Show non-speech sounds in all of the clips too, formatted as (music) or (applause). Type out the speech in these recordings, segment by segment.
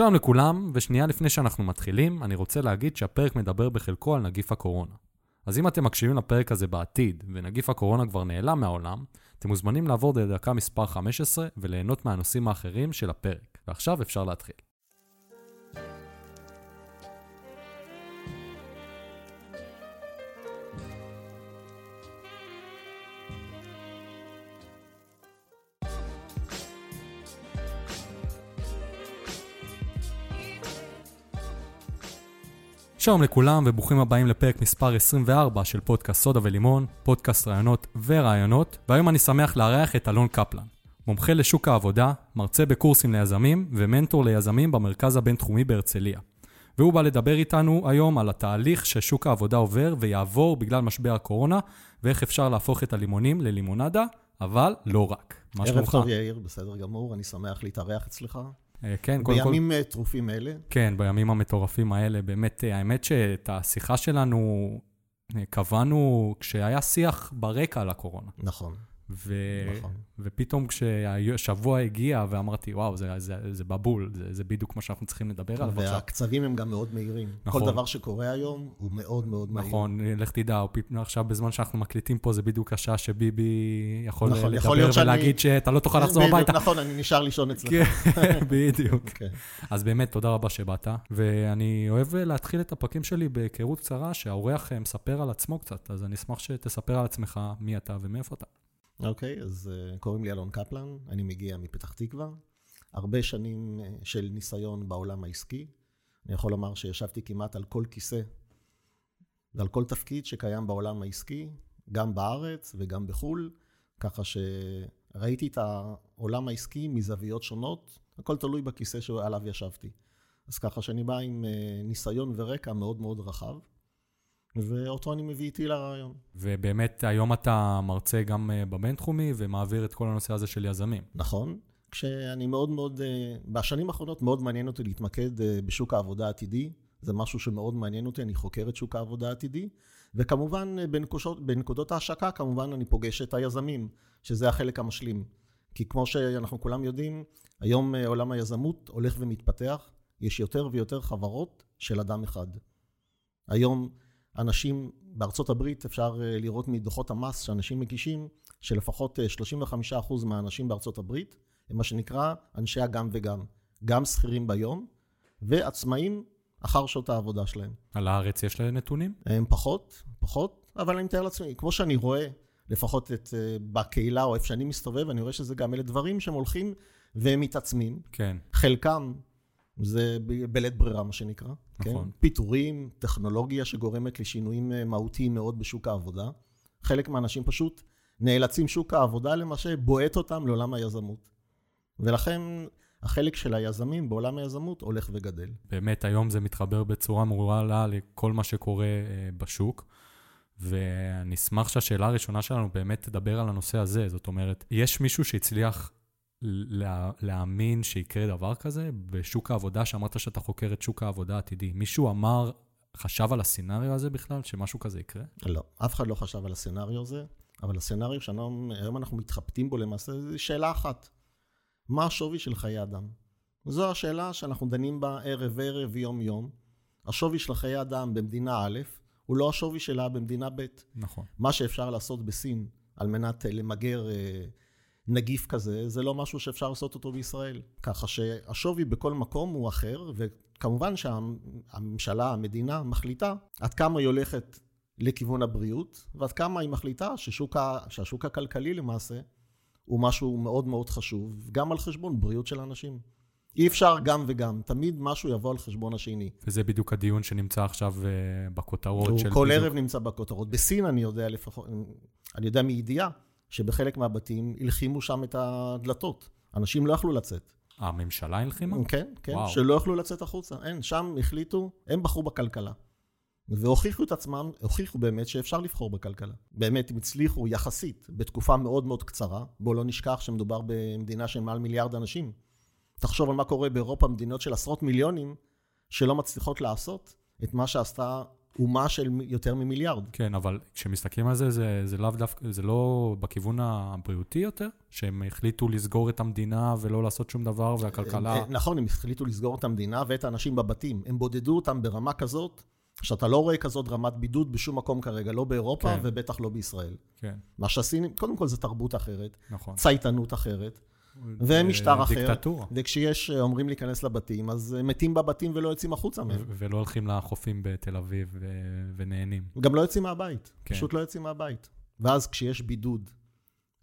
שלום לכולם, ושנייה לפני שאנחנו מתחילים, אני רוצה להגיד שהפרק מדבר בחלקו על נגיף הקורונה. אז אם אתם מקשיבים לפרק הזה בעתיד, ונגיף הקורונה כבר נעלם מהעולם, אתם מוזמנים לעבור לדקה מספר 15 וליהנות מהנושאים האחרים של הפרק. ועכשיו אפשר להתחיל. שלום לכולם וברוכים הבאים לפרק מספר 24 של פודקאסט סודה ולימון, פודקאסט רעיונות ורעיונות, והיום אני שמח לארח את אלון קפלן, מומחה לשוק העבודה, מרצה בקורסים ליזמים ומנטור ליזמים במרכז הבינתחומי בהרצליה. והוא בא לדבר איתנו היום על התהליך ששוק העבודה עובר ויעבור בגלל משבר הקורונה, ואיך אפשר להפוך את הלימונים ללימונדה, אבל לא רק. מה שלומך? ערב טוב יאיר, בסדר גמור, אני שמח להתארח אצלך. אה, כן, קודם כל... בימים אה, טרופים אלה. כן, בימים המטורפים האלה. באמת, אה, האמת שאת השיחה שלנו קבענו כשהיה שיח ברקע על הקורונה. נכון. ו... נכון. ופתאום כשהשבוע הגיע ואמרתי, וואו, זה, זה, זה בבול, זה, זה בדיוק מה שאנחנו צריכים לדבר עליו עכשיו. והקצבים הם גם מאוד מהירים. נכון. כל דבר שקורה היום הוא מאוד מאוד מהיר. נכון, לך תדע, עכשיו בזמן שאנחנו מקליטים פה, זה בדיוק השעה שביבי יכול נכון, לדבר יכול ולהגיד שאני... שאתה לא תוכל לחזור הביתה. נכון, אני נשאר לישון אצלך. כן, (laughs) בדיוק. okay. כן. אז באמת, תודה רבה שבאת, ואני אוהב להתחיל את הפרקים שלי בהיכרות קצרה, שהאורח מספר על עצמו קצת, אז אני אשמח שתספר על עצמך מי אתה ומאיפה אתה. אוקיי, okay, אז uh, קוראים לי אלון קפלן, אני מגיע מפתח תקווה. הרבה שנים uh, של ניסיון בעולם העסקי. אני יכול לומר שישבתי כמעט על כל כיסא ועל כל תפקיד שקיים בעולם העסקי, גם בארץ וגם בחו"ל, ככה שראיתי את העולם העסקי מזוויות שונות, הכל תלוי בכיסא שעליו ישבתי. אז ככה שאני בא עם uh, ניסיון ורקע מאוד מאוד רחב. ואותו אני מביא איתי לרעיון. ובאמת, היום אתה מרצה גם אה, בבינתחומי ומעביר את כל הנושא הזה של יזמים. נכון. כשאני מאוד מאוד, אה, בשנים האחרונות מאוד מעניין אותי להתמקד אה, בשוק העבודה העתידי. זה משהו שמאוד מעניין אותי, אני חוקר את שוק העבודה העתידי. וכמובן, בנקודות, בנקודות ההשקה, כמובן אני פוגש את היזמים, שזה החלק המשלים. כי כמו שאנחנו כולם יודעים, היום עולם היזמות הולך ומתפתח, יש יותר ויותר חברות של אדם אחד. היום אנשים בארצות הברית, אפשר אה, לראות מדוחות המס שאנשים מגישים, שלפחות 35% אה, מהאנשים בארצות הברית הם מה שנקרא אנשי הגם וגם. גם שכירים ביום ועצמאים אחר שעות העבודה שלהם. על הארץ יש להם נתונים? הם פחות, פחות, אבל אני מתאר לעצמי, כמו שאני רואה, לפחות את, אה, בקהילה או איפה שאני מסתובב, אני רואה שזה גם אלה דברים שהם הולכים והם מתעצמים. כן. חלקם זה בלית ברירה, מה שנקרא. כן? נכון. כן? פיטורים, טכנולוגיה שגורמת לשינויים אה, מהותיים מאוד בשוק העבודה. חלק מהאנשים פשוט נאלצים שוק העבודה למעשה בועט אותם לעולם היזמות. ולכן החלק של היזמים בעולם היזמות הולך וגדל. באמת, היום זה מתחבר בצורה מעולה לכל מה שקורה אה, בשוק. ואני אשמח שהשאלה הראשונה שלנו באמת תדבר על הנושא הזה. זאת אומרת, יש מישהו שהצליח לה, להאמין שיקרה דבר כזה בשוק העבודה, שאמרת שאתה חוקר את שוק העבודה העתידי. מישהו אמר, חשב על הסצנריו הזה בכלל, שמשהו כזה יקרה? לא, אף אחד לא חשב על הסצנריו הזה, אבל הסצנריו שהיום אנחנו מתחבטים בו למעשה, זה שאלה אחת. מה השווי של חיי אדם? זו השאלה שאנחנו דנים בה ערב-ערב, יום-יום. השווי של חיי אדם במדינה א', הוא לא השווי שלה במדינה ב'. נכון. מה שאפשר לעשות בסין על מנת למגר אה, נגיף כזה, זה לא משהו שאפשר לעשות אותו בישראל. ככה שהשווי בכל מקום הוא אחר, וכמובן שהממשלה, המדינה, מחליטה עד כמה היא הולכת לכיוון הבריאות, ועד כמה היא מחליטה ששוק ה, שהשוק הכלכלי למעשה הוא משהו מאוד מאוד חשוב, גם על חשבון בריאות של אנשים. אי אפשר גם וגם, תמיד משהו יבוא על חשבון השני. וזה בדיוק הדיון שנמצא עכשיו uh, בכותרות של... הוא כל בדיוק... ערב נמצא בכותרות. בסין אני יודע לפחות, אני יודע מידיעה, שבחלק מהבתים הלחימו שם את הדלתות. אנשים לא יכלו לצאת. הממשלה הלחימה? כן, כן, וואו. שלא יכלו לצאת החוצה. אין, שם החליטו, הם בחרו בכלכלה. והוכיחו את עצמם, הוכיחו באמת שאפשר לבחור בכלכלה. באמת, הם הצליחו יחסית, בתקופה מאוד מאוד קצרה. בואו לא נשכח שמדובר במדינה של מעל מיליארד אנשים. תחשוב על מה קורה באירופה, מדינות של עשרות מיליונים, שלא מצליחות לעשות את מה שעשתה אומה של יותר ממיליארד. כן, אבל כשמסתכלים על זה, זה, זה לאו דווקא, זה לא בכיוון הבריאותי יותר? שהם החליטו לסגור את המדינה ולא לעשות שום דבר, והכלכלה... נכון, הם החליטו לסגור את המדינה ואת האנשים בבתים. הם בודדו אותם ברמה כזאת, שאתה לא רואה כזאת רמת בידוד בשום מקום כרגע, לא באירופה כן. ובטח לא בישראל. כן, מה שהסינים, קודם כל זה תרבות אחרת, נכון. צייתנות אחרת, ומשטר אחר. דיקטטורה. וכשיש, אה, אומרים להיכנס לבתים, אז אה, מתים בבתים ולא יוצאים החוצה מהם. ולא הולכים לחופים בתל אביב ונהנים. גם לא יוצאים מהבית, כן. פשוט לא יוצאים מהבית. ואז כשיש בידוד,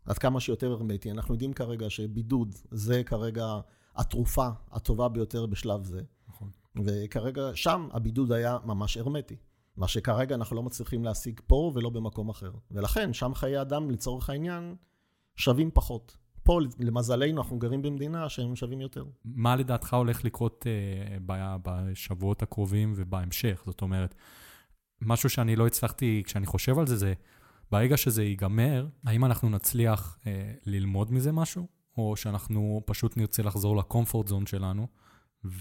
עד כמה שיותר הרמטי, אנחנו יודעים כרגע שבידוד זה כרגע התרופה הטובה ביותר בשלב זה. נכון. וכרגע שם הבידוד היה ממש הרמטי. מה שכרגע אנחנו לא מצליחים להשיג פה ולא במקום אחר. ולכן שם חיי אדם לצורך העניין שווים פחות. פה למזלנו אנחנו גרים במדינה שהם שווים יותר. מה לדעתך הולך לקרות אה, ב- בשבועות הקרובים ובהמשך? זאת אומרת, משהו שאני לא הצלחתי, כשאני חושב על זה, זה ברגע שזה ייגמר, האם אנחנו נצליח אה, ללמוד מזה משהו, או שאנחנו פשוט נרצה לחזור לקומפורט זון שלנו,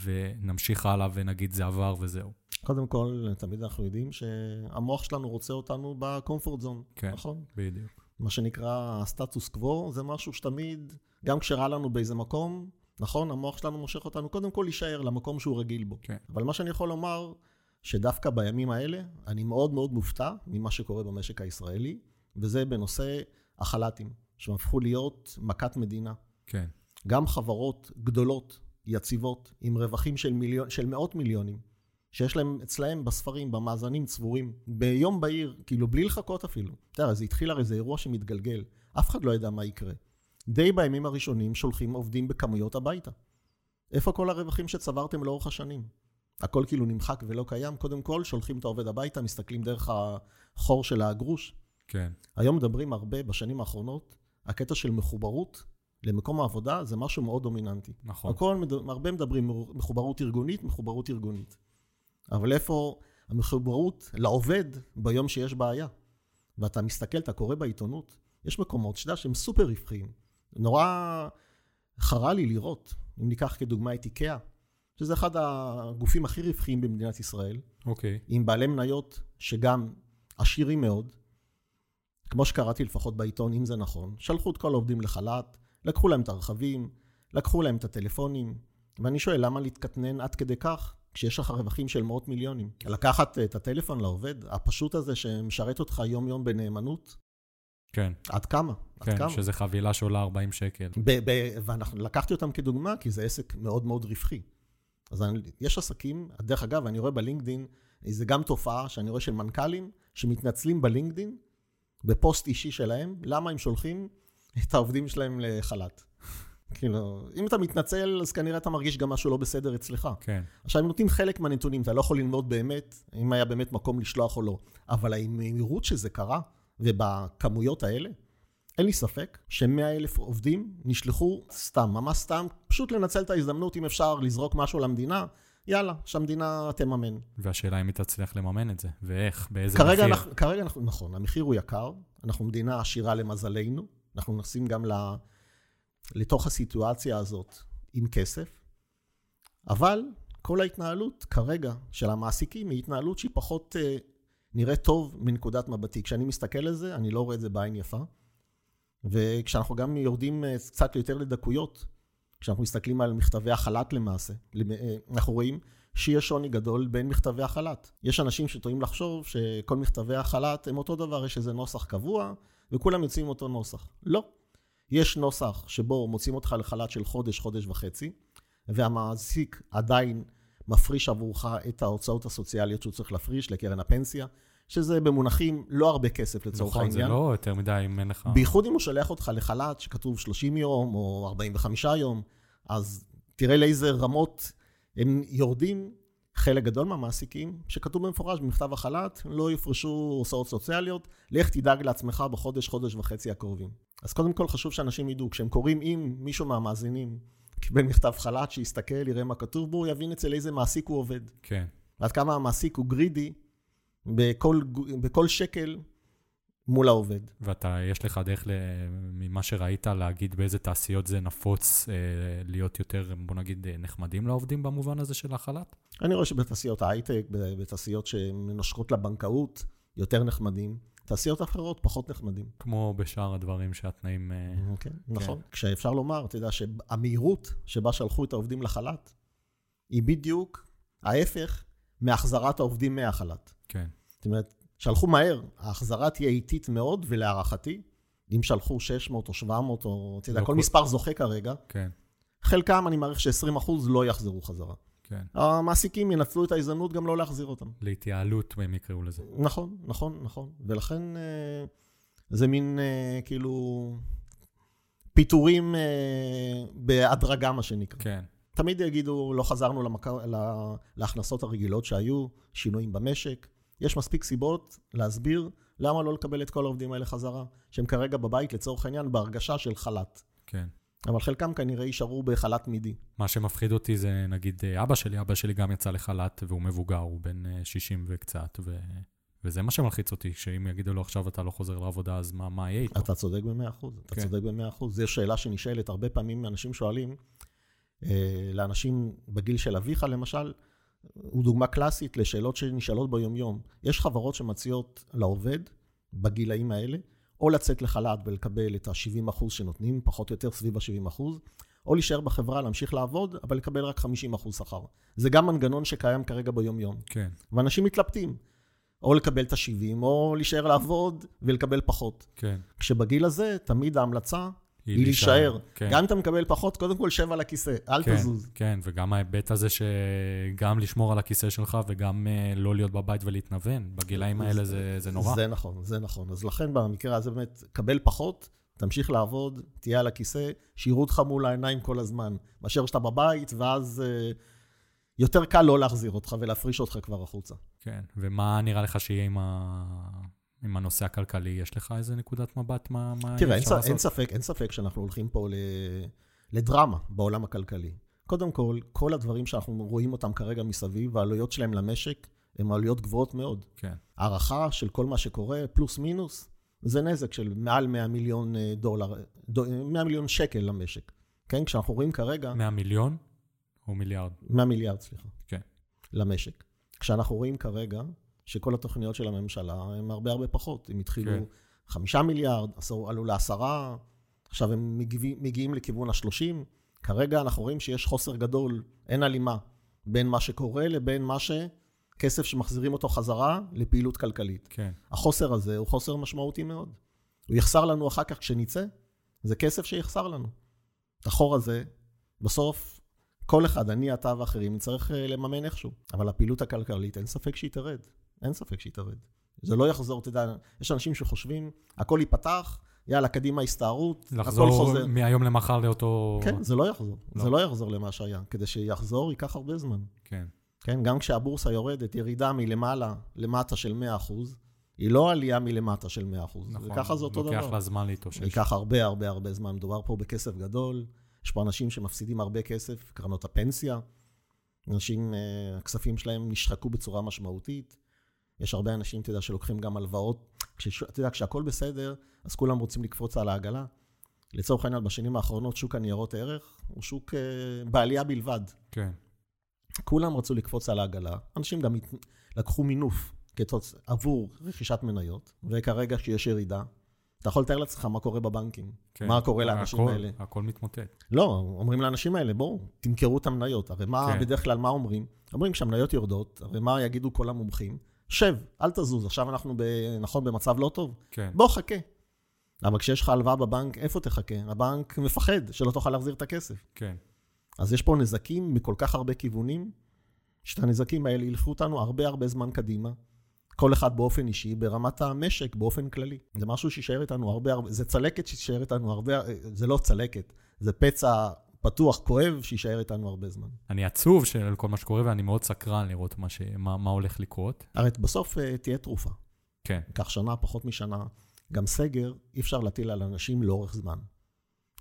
ונמשיך הלאה ונגיד זה עבר וזהו. קודם כל, תמיד אנחנו יודעים שהמוח שלנו רוצה אותנו בקומפורט זון, כן. נכון? בדיוק. מה שנקרא הסטטוס קוו, זה משהו שתמיד, גם כשרע לנו באיזה מקום, נכון, המוח שלנו מושך אותנו קודם כל להישאר למקום שהוא רגיל בו. כן. אבל מה שאני יכול לומר, שדווקא בימים האלה, אני מאוד מאוד מופתע ממה שקורה במשק הישראלי, וזה בנושא החל"תים, שהם הפכו להיות מכת מדינה. כן. גם חברות גדולות, יציבות, עם רווחים של, מיליון, של מאות מיליונים, שיש להם אצלהם בספרים, במאזנים צבורים, ביום בהיר, כאילו בלי לחכות אפילו. אתה יודע, זה התחיל הרי, זה אירוע שמתגלגל, אף אחד לא ידע מה יקרה. די בימים הראשונים שולחים עובדים בכמויות הביתה. איפה כל הרווחים שצברתם לאורך השנים? הכל כאילו נמחק ולא קיים, קודם כל שולחים את העובד הביתה, מסתכלים דרך החור של הגרוש. כן. היום מדברים הרבה, בשנים האחרונות, הקטע של מחוברות למקום העבודה זה משהו מאוד דומיננטי. נכון. הכל, הרבה מדברים מחוברות ארגונית, מחוברות ארגונית. אבל איפה המחוברות לעובד ביום שיש בעיה? ואתה מסתכל, אתה קורא בעיתונות, יש מקומות, שאתה יודע, שהם סופר רווחיים. נורא חרה לי לראות, אם ניקח כדוגמה את איקאה, שזה אחד הגופים הכי רווחיים במדינת ישראל, אוקיי. עם בעלי מניות שגם עשירים מאוד, כמו שקראתי לפחות בעיתון, אם זה נכון, שלחו את כל העובדים לחל"ת, לקחו להם את הרכבים, לקחו להם את הטלפונים, ואני שואל, למה להתקטנן עד כדי כך, כשיש לך רווחים של מאות מיליונים? לקחת את הטלפון לעובד, הפשוט הזה שמשרת אותך יום-יום בנאמנות, כן. עד כמה? עד כן, כמה? שזה חבילה שעולה 40 שקל. ב- ב- ואנחנו לקחתי אותם כדוגמה, כי זה עסק מאוד מאוד רווחי. אז אני, יש עסקים, דרך אגב, אני רואה בלינקדין, זה גם תופעה שאני רואה של מנכ"לים שמתנצלים בלינקדין, בפוסט אישי שלהם, למה הם שולחים את העובדים שלהם לחל"ת. כאילו, אם אתה מתנצל, אז כנראה אתה מרגיש גם משהו לא בסדר אצלך. כן. עכשיו, הם נותנים חלק מהנתונים, אתה לא יכול ללמוד באמת, אם היה באמת מקום לשלוח או לא. אבל המהירות שזה קרה, ובכמויות האלה, אין לי ספק ש-100 אלף עובדים נשלחו סתם, ממש סתם, פשוט לנצל את ההזדמנות, אם אפשר לזרוק משהו למדינה, יאללה, שהמדינה תממן. והשאלה אם היא תצליח לממן את זה, ואיך, באיזה כרגע מחיר. אנחנו, כרגע אנחנו, נכון, המחיר הוא יקר, אנחנו מדינה עשירה למזלנו, אנחנו נכנסים גם ל, לתוך הסיטואציה הזאת עם כסף, אבל כל ההתנהלות כרגע של המעסיקים היא התנהלות שהיא פחות אה, נראית טוב מנקודת מבטי. כשאני מסתכל על זה, אני לא רואה את זה בעין יפה. וכשאנחנו גם יורדים אה, קצת יותר לדקויות, כשאנחנו מסתכלים על מכתבי החל"ת למעשה, למ- אה, אנחנו רואים שיש שוני גדול בין מכתבי החל"ת. יש אנשים שטועים לחשוב שכל מכתבי החל"ת הם אותו דבר, יש איזה נוסח קבוע, וכולם יוצאים אותו נוסח. לא. יש נוסח שבו מוצאים אותך לחל"ת של חודש, חודש וחצי, והמעסיק עדיין מפריש עבורך את ההוצאות הסוציאליות שהוא צריך להפריש לקרן הפנסיה, שזה במונחים לא הרבה כסף לצורך נכון, זה העניין. לא יותר מדי אם אין לך... בייחוד אם הוא שולח אותך לחל"ת שכתוב 30 יום או 45 יום, אז תראה לאיזה רמות הם יורדים. חלק גדול מהמעסיקים, שכתוב במפורש במכתב החל"ת, לא יפרשו הוצאות סוציאליות, לך תדאג לעצמך בחודש, חודש וחצי הקרובים. אז קודם כל חשוב שאנשים ידעו, כשהם קוראים, אם מישהו מהמאזינים קיבל מכתב חל"ת, שיסתכל, יראה מה כתוב בו, יבין אצל איזה מעסיק הוא עובד. כן, ועד כמה המעסיק הוא גרידי בכל, בכל שקל מול העובד. ואתה, יש לך דרך, ל, ממה שראית, להגיד באיזה תעשיות זה נפוץ אה, להיות יותר, בוא נגיד, אה, נחמדים לעובדים במובן הזה של החל"ת? אני רואה שבתעשיות ההייטק, בתעשיות שמנושקות לבנקאות, יותר נחמדים. תעשיות אחרות פחות נחמדים. כמו בשאר הדברים שהתנאים... אה, כן, נכון. כשאפשר לומר, אתה יודע, שהמהירות שבה שלחו את העובדים לחל"ת, היא בדיוק ההפך מהחזרת העובדים מהחל"ת. כן. זאת אומרת, שלחו מהר, ההחזרה תהיה איטית מאוד, ולהערכתי, אם שלחו 600 או 700, או אתה יודע, לא כל מספר זוכה כרגע, כן. חלקם, אני מעריך ש-20% לא יחזרו חזרה. כן. המעסיקים ינצלו את ההזדמנות גם לא להחזיר אותם. להתייעלות, הם יקראו לזה. נכון, נכון, נכון. ולכן אה, זה מין, אה, כאילו, פיטורים אה, בהדרגה, מה שנקרא. כן. תמיד יגידו, לא חזרנו למק... לה... להכנסות הרגילות שהיו, שינויים במשק. יש מספיק סיבות להסביר למה לא לקבל את כל העובדים האלה חזרה, שהם כרגע בבית, לצורך העניין, בהרגשה של חל"ת. כן. אבל חלקם כנראה יישארו בחל"ת מידי. מה שמפחיד אותי זה, נגיד, אבא שלי, אבא שלי גם יצא לחל"ת והוא מבוגר, הוא בן 60 אה, וקצת, ו... וזה מה שמלחיץ אותי, שאם יגידו לו עכשיו אתה לא חוזר לעבודה, אז מה, מה יהיה איתו? אתה צודק במאה אחוז, אתה כן. צודק במאה אחוז. זו שאלה שנשאלת הרבה פעמים, אנשים שואלים, אה, לאנשים בגיל של אביך למשל, הוא דוגמה קלאסית לשאלות שנשאלות ביומיום. יש חברות שמציעות לעובד, בגילאים האלה, או לצאת לחל"ת ולקבל את ה-70% אחוז שנותנים, פחות או יותר סביב ה-70%, אחוז, או להישאר בחברה, להמשיך לעבוד, אבל לקבל רק 50% אחוז שכר. זה גם מנגנון שקיים כרגע ביום-יום. כן. ואנשים מתלבטים, או לקבל את ה-70, או להישאר לעבוד ולקבל פחות. כן. כשבגיל הזה, תמיד ההמלצה היא להישאר. כן. גם אם אתה מקבל פחות, קודם כל שב על הכיסא, אל כן, תזוז. כן, וגם ההיבט הזה שגם לשמור על הכיסא שלך וגם uh, לא להיות בבית ולהתנוון, בגילאים האלה זה, זה נורא. זה נכון, זה נכון. אז לכן במקרה הזה באמת, קבל פחות, תמשיך לעבוד, תהיה על הכיסא, שיראו אותך מול העיניים כל הזמן, מאשר שאתה בבית, ואז uh, יותר קל לא להחזיר אותך ולהפריש אותך כבר החוצה. כן, ומה נראה לך שיהיה עם ה... עם הנושא הכלכלי, יש לך איזה נקודת מבט מה, מה תראה, אפשר אין, לעשות? אין ספק, אין ספק שאנחנו הולכים פה ל, לדרמה בעולם הכלכלי. קודם כל, כל הדברים שאנחנו רואים אותם כרגע מסביב, העלויות שלהם למשק, הן עלויות גבוהות מאוד. כן. הערכה של כל מה שקורה, פלוס מינוס, זה נזק של מעל 100 מיליון אה, דולר, 100 מיליון שקל למשק. כן, כשאנחנו רואים כרגע... 100 מיליון או מיליארד? 100 מיליארד, סליחה. כן. למשק. כשאנחנו רואים כרגע שכל התוכניות של הממשלה הן הרבה הרבה פחות. הם התחילו כן. חמישה מיליארד, עלו לעשרה, עכשיו הם מגיעים, מגיעים לכיוון השלושים. כרגע אנחנו רואים שיש חוסר גדול, אין הלימה בין מה שקורה לבין מה ש... כסף שמחזירים אותו חזרה לפעילות כלכלית. כן. החוסר הזה הוא חוסר משמעותי מאוד. הוא יחסר לנו אחר כך כשנצא, זה כסף שיחסר לנו. החור הזה, בסוף, כל אחד, אני, אתה ואחרים, נצטרך אה, לממן איכשהו. אבל הפעילות הכלכלית, אין ספק שהיא תרד. אין ספק שהיא תרד. זה לא יחזור, אתה יודע, יש אנשים שחושבים, הכל ייפתח, יאללה, קדימה הסתערות, הכל חוזר. לחזור מהיום למחר לאותו... כן, זה לא יחזור. לא. זה לא יחזור למה שהיה. כדי שיחזור, ייקח הרבה זמן. כן. כן, גם כשהבורסה יורדת, ירידה מלמעלה למטה של 100%, היא לא עלייה מלמטה של 100%. נכון, וככה זה אותו דבר. לוקח לה זמן להתאושש. ייקח הרבה הרבה הרבה זמן. מדובר פה בכסף גדול, יש פה אנשים שמפסידים הרבה כסף, קרנות הפנסיה, אנשים, אה, הכספים שלהם נשחקו בצורה משמעותית. יש הרבה אנשים, אתה יודע, שלוקחים גם הלוואות. אתה יודע, כשהכול בסדר, אז כולם רוצים לקפוץ על העגלה. לצורך העניין, בשנים האחרונות שוק הניירות ערך הוא שוק uh, בעלייה בלבד. כן. כולם רצו לקפוץ על העגלה. אנשים גם לקחו מינוף כתוצ... עבור רכישת מניות, וכרגע כשיש ירידה, אתה יכול לתאר לעצמך מה קורה בבנקים. כן. מה קורה לאנשים הכל, האלה. הכל מתמוטט. לא, אומרים לאנשים האלה, בואו, תמכרו את המניות. הרי מה, כן. בדרך כלל מה אומרים? אומרים כשהמניות יורדות, הרי מה יגידו כל המומחים? שב, אל תזוז, עכשיו אנחנו, ב, נכון, במצב לא טוב? כן. בוא, חכה. אבל כשיש לך הלוואה בבנק, איפה תחכה? הבנק מפחד שלא תוכל להחזיר את הכסף. כן. אז יש פה נזקים מכל כך הרבה כיוונים, שאת הנזקים האלה ילכו אותנו הרבה הרבה זמן קדימה. כל אחד באופן אישי, ברמת המשק, באופן כללי. זה משהו שישאר איתנו הרבה הרבה, זה צלקת שישאר איתנו הרבה, זה לא צלקת, זה פצע פתוח, כואב, שיישאר איתנו הרבה זמן. אני עצוב של כל מה שקורה, ואני מאוד סקרן לראות מה, ש... מה, מה הולך לקרות. הרי בסוף uh, תהיה תרופה. כן. ייקח שנה, פחות משנה. גם סגר, אי אפשר להטיל על אנשים לאורך זמן.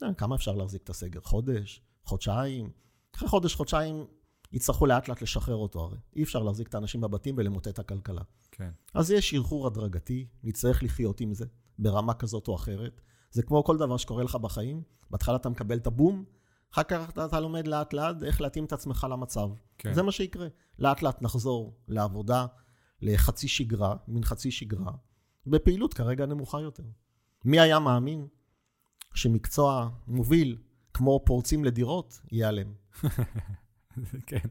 אה, כמה אפשר להחזיק את הסגר? חודש? חודשיים? אחרי חודש, חודשיים, יצטרכו לאט לאט לשחרר אותו הרי. אי אפשר להחזיק את האנשים בבתים ולמוטט את הכלכלה. כן. אז יש שחרור הדרגתי, נצטרך לחיות עם זה, ברמה כזאת או אחרת. זה כמו כל דבר שקורה לך בחיים, בהתחלה אתה מקבל את הבום, אחר כך אתה, לומד לאט לאט איך להתאים את עצמך למצב. כן. זה מה שיקרה. לאט לאט נחזור לעבודה, לחצי שגרה, מין חצי שגרה, בפעילות כרגע נמוכה יותר. מי היה מאמין שמקצוע מוביל, כמו פורצים לדירות, ייעלם? (laughs) כן,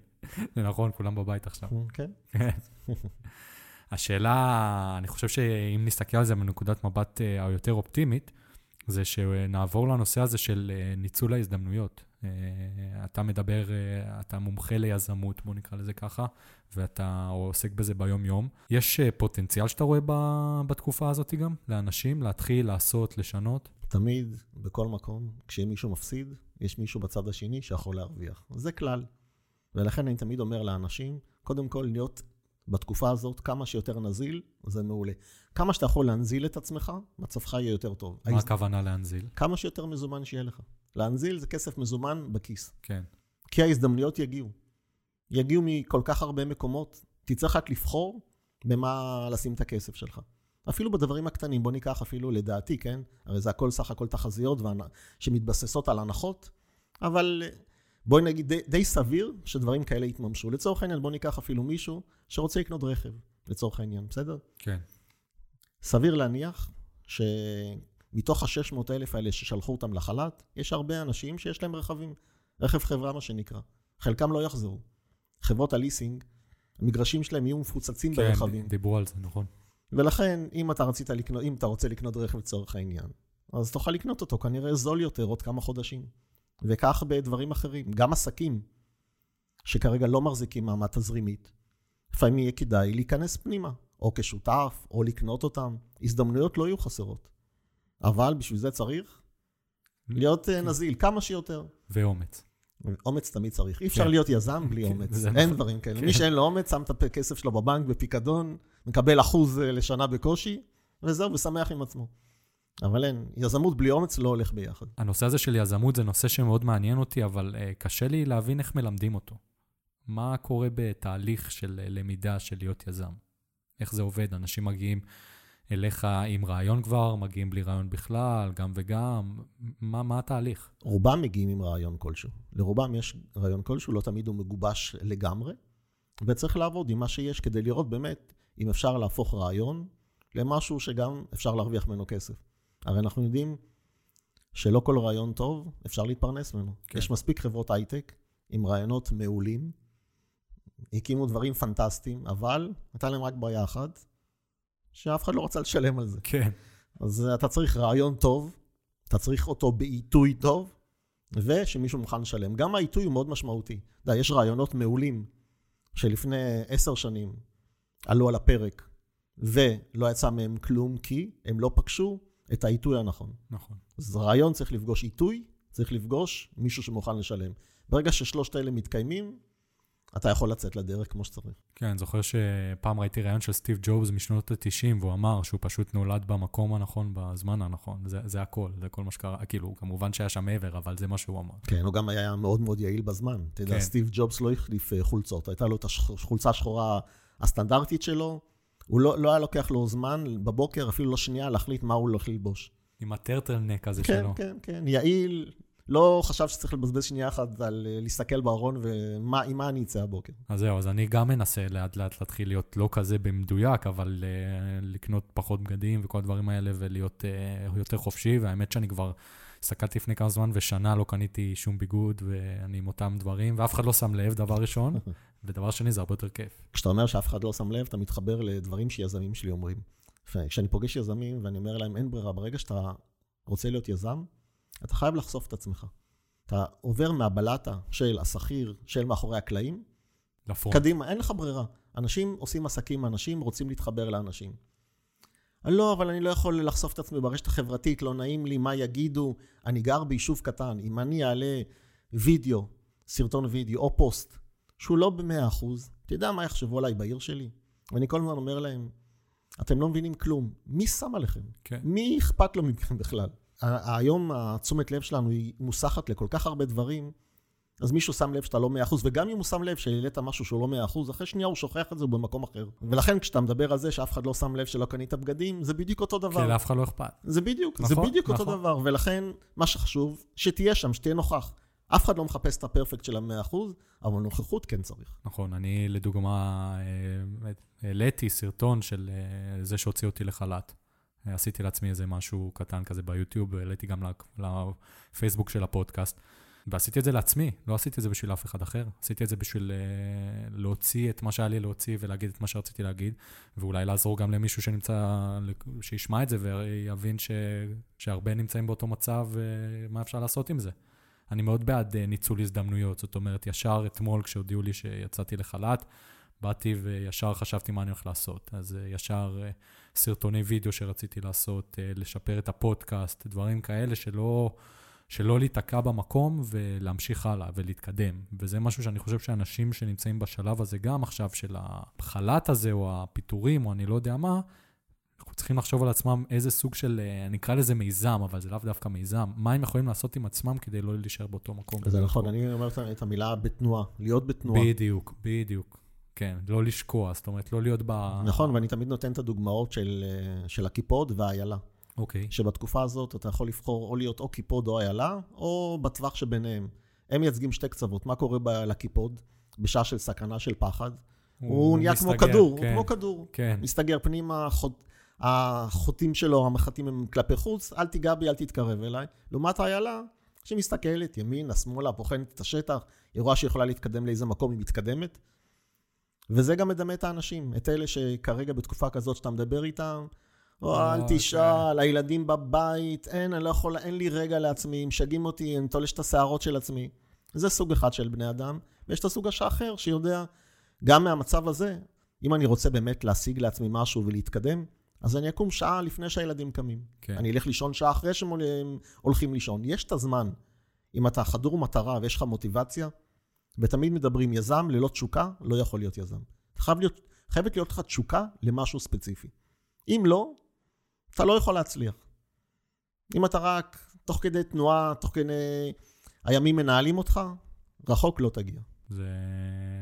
זה נכון, כולם בבית עכשיו. כן. כן. (laughs) השאלה, אני חושב שאם נסתכל על זה מנקודת מבט אה, היותר אופטימית, זה שנעבור לנושא הזה של אה, ניצול ההזדמנויות. אה, אתה מדבר, אה, אתה מומחה ליזמות, בוא נקרא לזה ככה, ואתה עוסק בזה ביום-יום. יש פוטנציאל שאתה רואה בתקופה הזאת גם, לאנשים, להתחיל, לעשות, לשנות? תמיד, בכל מקום, כשמישהו מפסיד, יש מישהו בצד השני שיכול להרוויח. זה כלל. ולכן אני תמיד אומר לאנשים, קודם כל להיות בתקופה הזאת כמה שיותר נזיל, זה מעולה. כמה שאתה יכול להנזיל את עצמך, מצבך יהיה יותר טוב. מה ההז- הכוונה להנזיל? כמה שיותר מזומן שיהיה לך. להנזיל זה כסף מזומן בכיס. כן, כי ההזדמנויות יגיעו. יגיעו מכל כך הרבה מקומות, תצטרך רק לבחור במה לשים את הכסף שלך. אפילו בדברים הקטנים, בוא ניקח אפילו לדעתי, כן? הרי זה הכל סך הכל תחזיות שמתבססות על הנחות, אבל בואי נגיד די, די סביר שדברים כאלה יתממשו. לצורך העניין, בוא ניקח אפילו מישהו שרוצה לקנות רכב, לצורך העניין, בסדר? כן, סביר להניח שמתוך ה-600 אלף האלה ששלחו אותם לחל"ת, יש הרבה אנשים שיש להם רכבים, רכב חברה מה שנקרא. חלקם לא יחזרו. חברות הליסינג, המגרשים שלהם יהיו מפוצצים כן, ברכבים. דיברו על זה, נכון. ולכן, אם אתה רצית לקנות, אם אתה רוצה לקנות רכב לצורך העניין, אז תוכל לקנות אותו כנראה זול יותר עוד כמה חודשים. וכך בדברים אחרים. גם עסקים שכרגע לא מחזיקים מעמד תזרימית, לפעמים יהיה כדאי להיכנס פנימה, או כשותף, או לקנות אותם. הזדמנויות לא יהיו חסרות. אבל בשביל זה צריך להיות אה, כן. נזיל, כמה שיותר. ואומץ. אומץ תמיד צריך. אי אפשר כן. להיות יזם בלי כן, אומץ. אין נכון. דברים כאלה. מי שאין לו אומץ, שם את הכסף שלו בבנק בפיקדון, מקבל אחוז אה, לשנה בקושי, וזהו, ושמח עם עצמו. אבל אין, יזמות בלי אומץ לא הולך ביחד. הנושא הזה של יזמות זה נושא שמאוד מעניין אותי, אבל uh, קשה לי להבין איך מלמדים אותו. מה קורה בתהליך של uh, למידה של להיות יזם? איך זה עובד? אנשים מגיעים אליך עם רעיון כבר, מגיעים בלי רעיון בכלל, גם וגם. מה, מה התהליך? רובם מגיעים עם רעיון כלשהו. לרובם יש רעיון כלשהו, לא תמיד הוא מגובש לגמרי, וצריך לעבוד עם מה שיש כדי לראות באמת אם אפשר להפוך רעיון למשהו שגם אפשר להרוויח ממנו כסף. הרי אנחנו יודעים שלא כל רעיון טוב אפשר להתפרנס ממנו. כן. יש מספיק חברות הייטק עם רעיונות מעולים, הקימו דברים פנטסטיים, אבל הייתה להם רק בעיה אחת, שאף אחד לא רצה לשלם על זה. כן. אז אתה צריך רעיון טוב, אתה צריך אותו בעיתוי טוב, ושמישהו מוכן לשלם. גם העיתוי הוא מאוד משמעותי. אתה יודע, יש רעיונות מעולים שלפני עשר שנים עלו על הפרק, ולא יצא מהם כלום, כי הם לא פגשו את העיתוי הנכון. נכון. אז רעיון צריך לפגוש עיתוי, צריך לפגוש מישהו שמוכן לשלם. ברגע ששלושת אלה מתקיימים, אתה יכול לצאת לדרך כמו שצריך. כן, אני זוכר שפעם ראיתי ראיון של סטיב ג'ובס משנות ה-90, והוא אמר שהוא פשוט נולד במקום הנכון, בזמן הנכון. זה, זה הכל, זה כל מה שקרה. כאילו, כמובן שהיה שם מעבר, אבל זה מה שהוא אמר. כן, הוא גם היה מאוד מאוד יעיל בזמן. אתה יודע, כן. סטיב ג'ובס לא החליף אה, חולצות, הייתה לו את החולצה השחורה הסטנדרטית שלו, הוא לא, לא היה לוקח לו זמן בבוקר, אפילו לא שנייה, להחליט מה הוא הולך ללבוש. עם הטרטלנק הזה כן, שלו. כן, כן, יעיל, לא חשב שצריך לבזבז שנייה אחת על אה, להסתכל בארון ועם מה אני אצא הבוקר. אז זהו, אז אני גם מנסה לאט לאט להתחיל להיות לא כזה במדויק, אבל uh, לקנות פחות בגדים וכל הדברים האלה ולהיות uh, יותר חופשי, והאמת שאני כבר הסתכלתי לפני כמה זמן ושנה לא קניתי שום ביגוד ואני עם אותם דברים, ואף אחד לא שם לב, דבר ראשון, (laughs) ודבר שני זה הרבה יותר כיף. כשאתה אומר שאף אחד לא שם לב, אתה מתחבר לדברים שיזמים שלי אומרים. כשאני פוגש יזמים ואני אומר להם, אין ברירה, ברגע שאתה רוצה להיות יזם, אתה חייב לחשוף את עצמך. אתה עובר מהבלטה של השכיר, של מאחורי הקלעים, לפרונט. קדימה, אין לך ברירה. אנשים עושים עסקים אנשים, רוצים להתחבר לאנשים. לא, אבל אני לא יכול לחשוף את עצמי ברשת החברתית, לא נעים לי, מה יגידו. אני גר ביישוב קטן, אם אני אעלה וידאו, סרטון וידאו או פוסט, שהוא לא במאה אחוז, אתה יודע מה יחשבו עליי בעיר שלי? ואני כל הזמן אומר להם, אתם לא מבינים כלום. מי שם עליכם? כן. מי אכפת לו מכם בכלל? היום התשומת לב שלנו היא מוסחת לכל כך הרבה דברים, אז מישהו שם לב שאתה לא 100%, וגם אם הוא שם לב שהעלית משהו שהוא לא 100%, אחרי שנייה הוא שוכח את זה במקום אחר. ולכן כשאתה מדבר על זה שאף אחד לא שם לב שלא קנית בגדים, זה בדיוק אותו דבר. כי לאף אחד לא אכפת. זה בדיוק, נכון, זה בדיוק אותו נכון. דבר. ולכן, מה שחשוב, שתהיה שם, שתהיה נוכח. אף אחד לא מחפש את הפרפקט של ה-100%, אבל נוכחות כן צריך. נכון, אני לדוגמה אה, העליתי סרטון של אה, זה שהוציא אותי לחל"ת. אה, עשיתי לעצמי איזה משהו קטן כזה ביוטיוב, והעליתי גם לפייסבוק של הפודקאסט. ועשיתי את זה לעצמי, לא עשיתי את זה בשביל אף אחד אחר. עשיתי את זה בשביל אה, להוציא את מה שהיה לי להוציא ולהגיד את מה שרציתי להגיד, ואולי לעזור גם למישהו שנמצא, שישמע את זה ויבין ש, שהרבה נמצאים באותו מצב, ומה אפשר לעשות עם זה. אני מאוד בעד אה, ניצול הזדמנויות, זאת אומרת, ישר אתמול כשהודיעו לי שיצאתי לחל"ת, באתי וישר חשבתי מה אני הולך לעשות. אז אה, ישר אה, סרטוני וידאו שרציתי לעשות, לשפר את הפודקאסט, דברים כאלה שלא, שלא להיתקע במקום ולהמשיך הלאה ולהתקדם. וזה משהו שאני חושב שאנשים שנמצאים בשלב הזה גם עכשיו, של החל"ת הזה, או הפיטורים, או אני לא יודע מה, אנחנו צריכים לחשוב על עצמם איזה סוג של, אה, אני אקרא לזה מיזם, אבל זה לאו דווקא מיזם. מה הם יכולים לעשות עם עצמם כדי לא להישאר באותו מקום. זה נכון, אני אומר את- המילה בתנועה, להיות בתנועה. בדיוק, בדיוק. כן, לא לשקוע, זאת אומרת, לא להיות ב... נכון, ואני תמיד נותן את הדוגמאות של, אה, של הקיפוד והאיילה. אוקיי, שבתקופה הזאת אתה יכול לבחור או להיות או קיפוד או איילה, או בטווח שביניהם. הם מייצגים שתי קצוות. מה קורה לקיפוד בשעה של סכנה של פחד? הוא נהיה כמו מסתגר, כדור, כן, הוא כמו כדור. כן, מסתגר פנימה, חוט- החוטים שלו, המחטים הם כלפי חוץ, אל תיגע בי, אל תתקרב אליי. לעומת האיילה, שמסתכלת ימינה, שמאלה, בוחנת את השטח, היא רואה שהיא יכולה להתקדם לאיזה מקום, היא מתקדמת. וזה גם מדמה את האנשים, את אלה שכרגע בתקופה כזאת שאתה מדבר איתם, או אל אוקיי. תשאל, הילדים בבית, אין, אני לא יכול, אין לי רגע לעצמי, משגעים אותי, אני תולש את השערות של עצמי. זה סוג אחד של בני אדם, ויש את הסוג האחר שיודע, גם מהמצב הזה, אם אני רוצה באמת להשיג לעצמי משהו ולהתקדם, אז אני אקום שעה לפני שהילדים קמים. כן. אני אלך לישון שעה אחרי שהם הולכים לישון. יש את הזמן. אם אתה חדור מטרה ויש לך מוטיבציה, ותמיד מדברים, יזם ללא תשוקה לא יכול להיות יזם. חייב להיות, חייבת להיות לך תשוקה למשהו ספציפי. אם לא, אתה לא יכול להצליח. אם אתה רק תוך כדי תנועה, תוך כדי הימים מנהלים אותך, רחוק לא תגיע. זה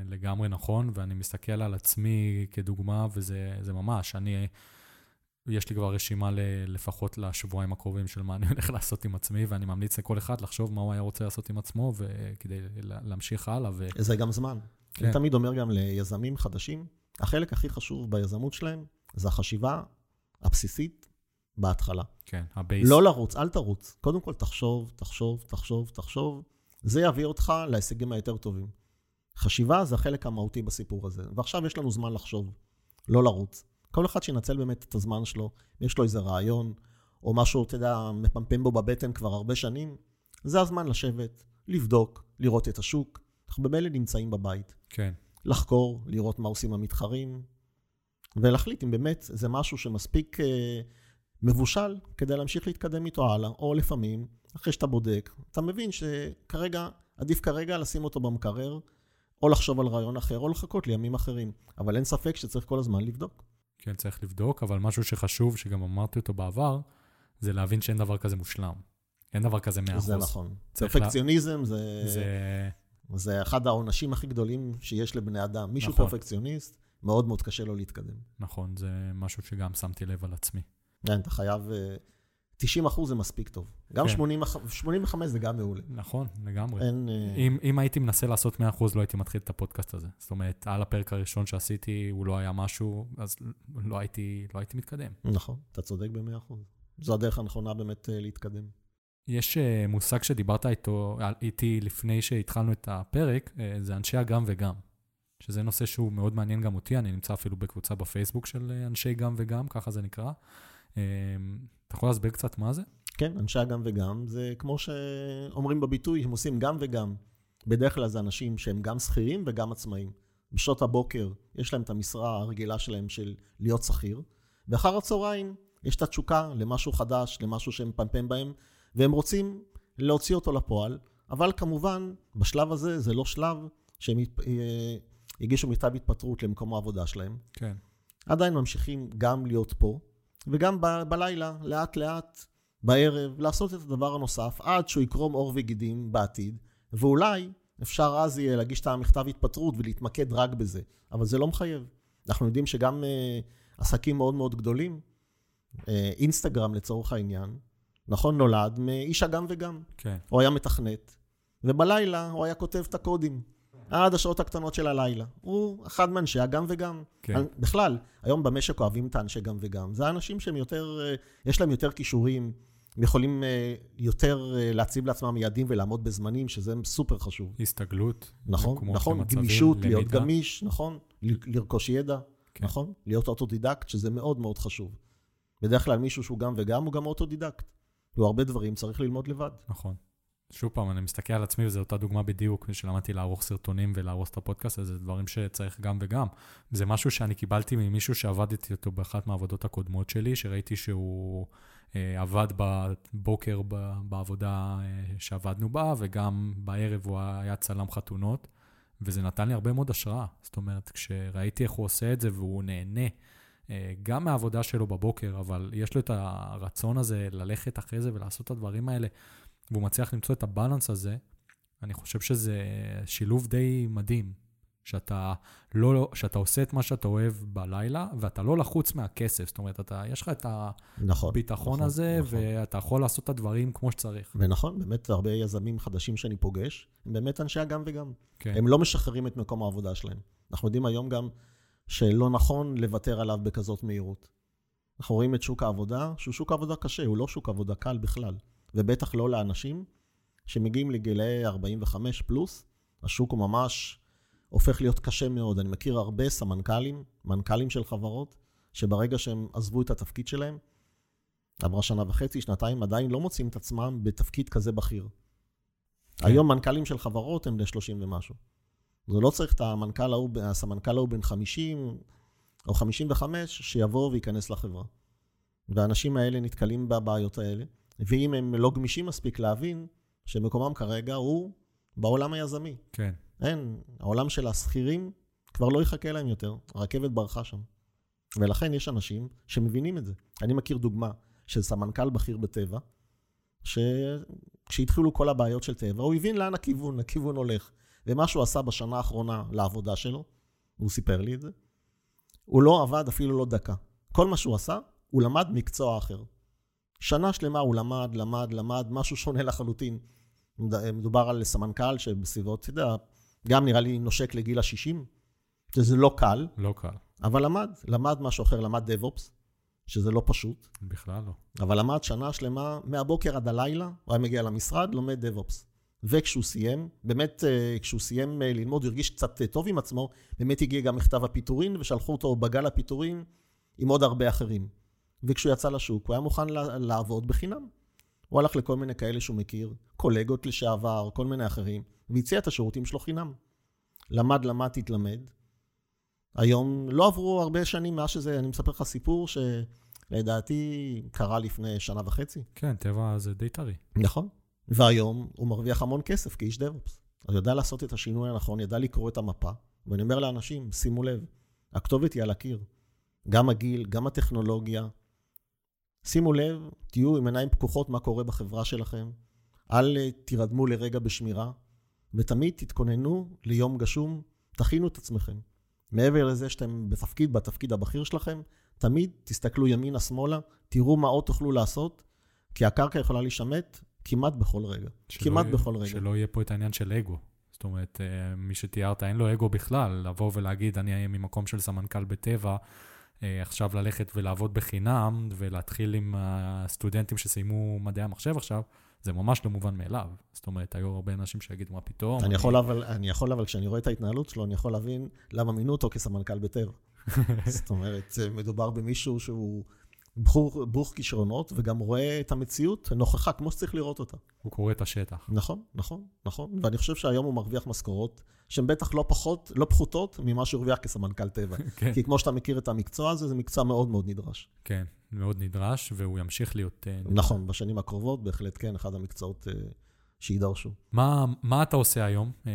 לגמרי נכון, ואני מסתכל על עצמי כדוגמה, וזה זה ממש, אני, יש לי כבר רשימה ל, לפחות לשבועיים הקרובים של מה אני (laughs) הולך לעשות עם עצמי, ואני ממליץ לכל אחד לחשוב מה הוא היה רוצה לעשות עם עצמו, וכדי לה- להמשיך הלאה. ו... זה גם זמן. כן. אני תמיד אומר גם ליזמים חדשים, החלק הכי חשוב ביזמות שלהם זה החשיבה הבסיסית בהתחלה. כן, הבייס. לא לרוץ, אל תרוץ. קודם כל תחשוב, תחשוב, תחשוב, תחשוב. זה יביא אותך להישגים היותר טובים. חשיבה זה החלק המהותי בסיפור הזה. ועכשיו יש לנו זמן לחשוב, לא לרוץ. כל אחד שינצל באמת את הזמן שלו, יש לו איזה רעיון, או משהו, אתה יודע, מפמפם בו בבטן כבר הרבה שנים, זה הזמן לשבת, לבדוק, לראות את השוק. אנחנו במילא נמצאים בבית. כן, לחקור, לראות מה עושים המתחרים, ולהחליט אם באמת זה משהו שמספיק אה, מבושל כדי להמשיך להתקדם איתו הלאה, או לפעמים, אחרי שאתה בודק, אתה מבין שכרגע, עדיף כרגע לשים אותו במקרר, או לחשוב על רעיון אחר, או לחכות לימים אחרים. אבל אין ספק שצריך כל הזמן לבדוק. כן, צריך לבדוק, אבל משהו שחשוב, שגם אמרתי אותו בעבר, זה להבין שאין דבר כזה מושלם. אין דבר כזה 100%. זה נכון. פרפקציוניזם זה, זה... זה... זה אחד העונשים הכי גדולים שיש לבני אדם. מישהו נכון. פרפקציוניסט, מאוד מאוד קשה לו להתקדם. נכון, זה משהו שגם שמתי לב על עצמי. כן, אתה חייב... אה, 90 אחוז זה מספיק טוב. גם כן. 80, אח- 85 זה גם מעולה. נכון, לגמרי. אין... אה, אם, אם הייתי מנסה לעשות 100% לא הייתי מתחיל את הפודקאסט הזה. זאת אומרת, על הפרק הראשון שעשיתי, הוא לא היה משהו, אז לא הייתי, לא הייתי מתקדם. נכון, אתה צודק ב-100 אחוז. זו הדרך הנכונה באמת אה, להתקדם. יש uh, מושג שדיברת איתו, איתי לפני שהתחלנו את הפרק, זה אנשי הגם וגם. שזה נושא שהוא מאוד מעניין גם אותי, אני נמצא אפילו בקבוצה בפייסבוק של אה, אנשי גם וגם, ככה זה נקרא. אתה יכול להסביר קצת מה זה? כן, אנשי הגם וגם, זה כמו שאומרים בביטוי, הם עושים גם וגם. בדרך כלל זה אנשים שהם גם שכירים וגם עצמאים. בשעות הבוקר יש להם את המשרה הרגילה שלהם של להיות שכיר, ואחר הצהריים יש את התשוקה למשהו חדש, למשהו שהם מפמפם בהם, והם רוצים להוציא אותו לפועל, אבל כמובן, בשלב הזה זה לא שלב שהם אה, הגישו מכתב התפטרות למקום העבודה שלהם. כן. עדיין ממשיכים גם להיות פה, וגם ב- בלילה, לאט לאט, בערב, לעשות את הדבר הנוסף, עד שהוא יקרום עור וגידים בעתיד, ואולי אפשר אז יהיה להגיש את המכתב התפטרות ולהתמקד רק בזה, אבל זה לא מחייב. אנחנו יודעים שגם uh, עסקים מאוד מאוד גדולים, uh, אינסטגרם לצורך העניין, נכון, נולד מאיש הגם וגם. כן. הוא היה מתכנת, ובלילה הוא היה כותב את הקודים. עד השעות הקטנות של הלילה. הוא אחד מאנשי הגם וגם. כן. בכלל, היום במשק אוהבים את האנשי גם וגם. זה האנשים שהם יותר, אה, יש להם יותר כישורים, הם יכולים אה, יותר אה, להציב לעצמם יעדים ולעמוד בזמנים, שזה סופר חשוב. הסתגלות. נכון, נכון, למצבים, גמישות, להיות למידה. גמיש, נכון, לרכוש ידע, כן. נכון, להיות אוטודידקט, שזה מאוד מאוד חשוב. בדרך כלל מישהו שהוא גם וגם, הוא גם אוטודידקט. והוא הרבה דברים צריך ללמוד לבד. נכון. שוב פעם, אני מסתכל על עצמי, וזו אותה דוגמה בדיוק, שלמדתי לערוך סרטונים ולערוך את הפודקאסט הזה, זה דברים שצריך גם וגם. זה משהו שאני קיבלתי ממישהו שעבדתי איתו באחת מהעבודות הקודמות שלי, שראיתי שהוא אה, עבד בבוקר ב, בעבודה אה, שעבדנו בה, וגם בערב הוא היה צלם חתונות, וזה נתן לי הרבה מאוד השראה. זאת אומרת, כשראיתי איך הוא עושה את זה והוא נהנה, אה, גם מהעבודה שלו בבוקר, אבל יש לו את הרצון הזה ללכת אחרי זה ולעשות את הדברים האלה. והוא מצליח למצוא את הבלנס הזה, אני חושב שזה שילוב די מדהים. שאתה, לא, שאתה עושה את מה שאתה אוהב בלילה, ואתה לא לחוץ מהכסף. זאת אומרת, אתה, יש לך את נכון. הביטחון נכון, הזה, נכון. ואתה יכול לעשות את הדברים כמו שצריך. ונכון, באמת הרבה יזמים חדשים שאני פוגש, הם באמת אנשי הגם וגם. כן, הם לא משחררים את מקום העבודה שלהם. אנחנו יודעים היום גם שלא נכון לוותר עליו בכזאת מהירות. אנחנו רואים את שוק העבודה, שהוא שוק עבודה קשה, הוא לא שוק עבודה קל בכלל. ובטח לא לאנשים שמגיעים לגילאי 45 פלוס, השוק הוא ממש הופך להיות קשה מאוד. אני מכיר הרבה סמנכ"לים, מנכ"לים של חברות, שברגע שהם עזבו את התפקיד שלהם, עברה שנה וחצי, שנתיים, עדיין לא מוצאים את עצמם בתפקיד כזה בכיר. כן. היום מנכ"לים של חברות הם בני 30 ומשהו. זה לא צריך את המנכ"ל ההוא, הסמנכ"ל ההוא בן 50 או 55, שיבוא וייכנס לחברה. והאנשים האלה נתקלים בבעיות האלה, ואם הם לא גמישים מספיק להבין שמקומם כרגע הוא בעולם היזמי. כן, אין, העולם של השכירים כבר לא יחכה להם יותר, הרכבת ברחה שם. ולכן יש אנשים שמבינים את זה. אני מכיר דוגמה של סמנכ"ל בכיר בטבע, שכשהתחילו כל הבעיות של טבע, הוא הבין לאן הכיוון, הכיוון הולך. ומה שהוא עשה בשנה האחרונה לעבודה שלו, הוא סיפר לי את זה, הוא לא עבד אפילו לא דקה. כל מה שהוא עשה, הוא למד מקצוע אחר. שנה שלמה הוא למד, למד, למד, משהו שונה לחלוטין. מדובר על סמנכ"ל שבסביבות, אתה יודע, גם נראה לי נושק לגיל ה-60, שזה לא קל, לא קל, אבל למד, למד משהו אחר, למד DevOps, שזה לא פשוט, בכלל לא. אבל למד שנה שלמה, מהבוקר עד הלילה, הוא היה מגיע למשרד, לומד DevOps. וכשהוא סיים, באמת, אה, כשהוא סיים אה, ללמוד, הוא הרגיש קצת אה, טוב עם עצמו, באמת הגיע גם מכתב הפיטורין, ושלחו אותו בגל הפיטורין עם עוד הרבה אחרים. וכשהוא יצא לשוק, הוא היה מוכן לעבוד בחינם. הוא הלך לכל מיני כאלה שהוא מכיר, קולגות לשעבר, כל מיני אחרים, והציע את השירותים שלו חינם. למד, למד, תתלמד. היום לא עברו הרבה שנים מאז שזה, אני מספר לך סיפור שלדעתי קרה לפני שנה וחצי. כן, טבע זה די טרי. נכון. והיום הוא מרוויח המון כסף כאיש DevOps. הוא יודע לעשות את השינוי הנכון, ידע לקרוא את המפה. ואני אומר לאנשים, שימו לב, הכתובת היא על הקיר. גם הגיל, גם הטכנולוגיה. שימו לב, תהיו עם עיניים פקוחות מה קורה בחברה שלכם. אל אה, תירדמו לרגע בשמירה, ותמיד תתכוננו ליום גשום, תכינו את עצמכם. מעבר לזה שאתם בתפקיד, בתפקיד הבכיר שלכם, תמיד תסתכלו ימינה-שמאלה, תראו מה עוד תוכלו לעשות, כי הקרקע יכולה להישמט כמעט בכל רגע. שלא כמעט יהיה- בכל רגע. שלא יהיה פה את העניין של אגו. זאת אומרת, אה, מי שתיארת, אין לו אגו בכלל, לבוא ולהגיד, אני אהיה ממקום של סמנכ"ל בטבע, עכשיו ללכת ולעבוד בחינם, ולהתחיל עם הסטודנטים שסיימו מדעי המחשב עכשיו, זה ממש לא מובן מאליו. זאת אומרת, היו הרבה אנשים שיגידו, מה פתאום? אני יכול, אבל, אני יכול, אבל כשאני רואה את ההתנהלות שלו, אני יכול להבין למה מינו אותו כסמנכ"ל בטבע. (laughs) זאת אומרת, מדובר במישהו שהוא בחור, ברוך כישרונות, וגם רואה את המציאות נוכחה, כמו שצריך לראות אותה. הוא קורא את השטח. נכון, נכון, נכון. ואני חושב שהיום הוא מרוויח משכורות שהן בטח לא פחות, לא פחותות ממה שהוא הרוויח כסמנכ"ל טבע. (laughs) כן, כי כמו שאתה מכיר את המקצוע הזה, זה מקצוע מאוד מאוד נדרש. כן, מאוד נדרש, והוא ימשיך להיות... אה. נכון, בשנים הקרובות בהחלט כן, אחד המקצועות אה, שיידרשו. מה, מה אתה עושה היום אה,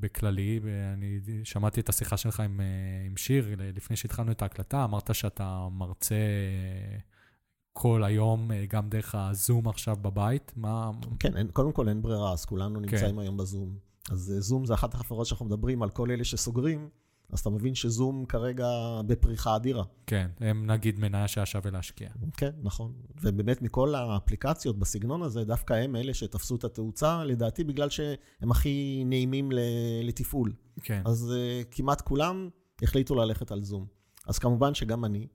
בכללי? אני שמעתי את השיחה שלך עם, אה, עם שיר לפני שהתחלנו את ההקלטה, אמרת שאתה מרצה אה, כל היום, אה, גם דרך הזום עכשיו בבית. מה... כן, אין, קודם כל אין ברירה, אז כולנו כן. נמצאים היום בזום. אז אה, זום זה אחת החברות שאנחנו מדברים על כל אלה שסוגרים, אז אתה מבין שזום כרגע בפריחה אדירה. כן, הם נגיד מניה שהיה שווה להשקיע. כן, נכון. ובאמת מכל האפליקציות בסגנון הזה, דווקא הם אלה שתפסו את התאוצה, לדעתי בגלל שהם הכי נעימים לתפעול. כן. אז uh, כמעט כולם החליטו ללכת על זום. אז כמובן שגם אני,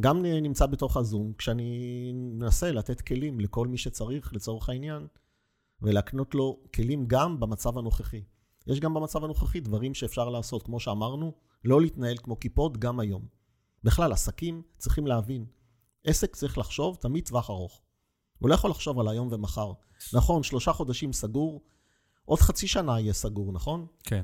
גם נמצא בתוך הזום, כשאני מנסה לתת כלים לכל מי שצריך, לצורך העניין, ולהקנות לו כלים גם במצב הנוכחי. יש גם במצב הנוכחי דברים שאפשר לעשות, כמו שאמרנו, לא להתנהל כמו קיפוד גם היום. בכלל, עסקים צריכים להבין, עסק צריך לחשוב תמיד טווח ארוך. הוא לא יכול לחשוב על היום ומחר. נכון, שלושה חודשים סגור, עוד חצי שנה יהיה סגור, נכון? כן.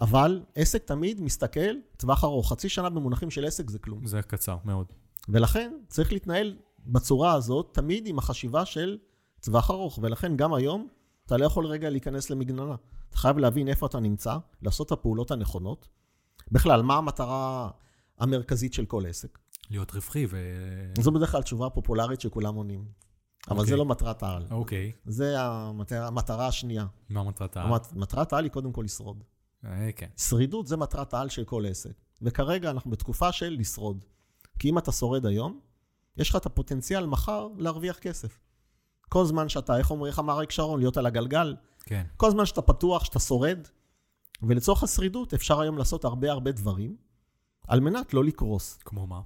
אבל עסק תמיד מסתכל טווח ארוך. חצי שנה במונחים של עסק זה כלום. זה קצר מאוד. ולכן צריך להתנהל בצורה הזאת, תמיד עם החשיבה של טווח ארוך. ולכן גם היום, אתה לא יכול רגע להיכנס למגננה. אתה חייב להבין איפה אתה נמצא, לעשות את הפעולות הנכונות. בכלל, מה המטרה המרכזית של כל עסק? להיות רווחי ו... זו בדרך כלל תשובה פופולרית שכולם עונים. אבל okay. זה אוקיי. לא מטרת העל. אוקיי. Okay. זה המטרה, המטרה השנייה. מה מטרת העל? מטרת העל היא קודם כל לשרוד. אה, כן. שרידות זה מטרת העל של כל עסק. וכרגע אנחנו בתקופה של לשרוד. כי אם אתה שורד היום, יש לך את הפוטנציאל מחר להרוויח כסף. כל זמן שאתה, איך אומר, איך אמר אריק שרון, להיות על הגלגל, כן. כל זמן שאתה פתוח, שאתה שורד, ולצורך השרידות אפשר היום לעשות הרבה הרבה דברים, על מנת לא לקרוס. כמו מה?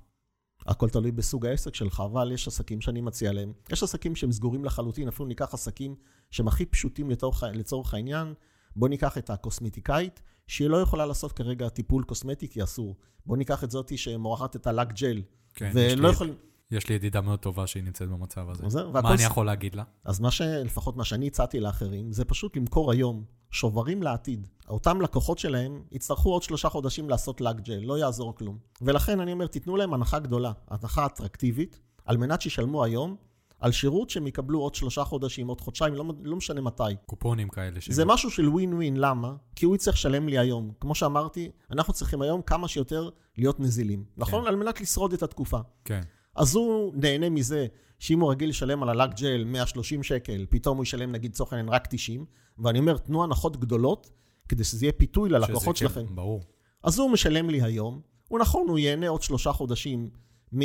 הכל תלוי בסוג העסק שלך, אבל יש עסקים שאני מציע להם. יש עסקים שהם סגורים לחלוטין, אפילו ניקח עסקים שהם הכי פשוטים לצורך, לצורך העניין. בוא ניקח את הקוסמטיקאית, שהיא לא יכולה לעשות כרגע טיפול קוסמטי כי אסור. בוא ניקח את זאתי שמורחת את הלק ג'ל. כן, ולא יכול... יש לי ידידה מאוד טובה שהיא נמצאת במצב הזה. זה, מה אני יכול להגיד לה? אז מה שלפחות מה שאני הצעתי לאחרים, זה פשוט למכור היום שוברים לעתיד. אותם לקוחות שלהם יצטרכו עוד שלושה חודשים לעשות לק ג'ל, לא יעזור כלום. ולכן אני אומר, תיתנו להם הנחה גדולה, הנחה אטרקטיבית, על מנת שישלמו היום על שירות שהם יקבלו עוד שלושה חודשים, עוד חודשיים, לא, לא משנה מתי. קופונים כאלה. זה שהם... משהו של ווין ווין, למה? כי הוא יצטרך לשלם לי היום. כמו שאמרתי, אנחנו צריכים היום כמה שיותר להיות נזילים. כן. נכון? על מנת לשרוד את התקופה. כן. אז הוא נהנה מזה שאם הוא רגיל לשלם על הלק ג'ל 130 שקל, פתאום הוא ישלם נגיד לצורך העניין רק 90, ואני אומר, תנו הנחות גדולות, כדי שזה יהיה פיתוי ללקוחות שלכם. כן, ברור. אז הוא משלם לי היום, הוא נכון, הוא ייהנה עוד שלושה חודשים מ...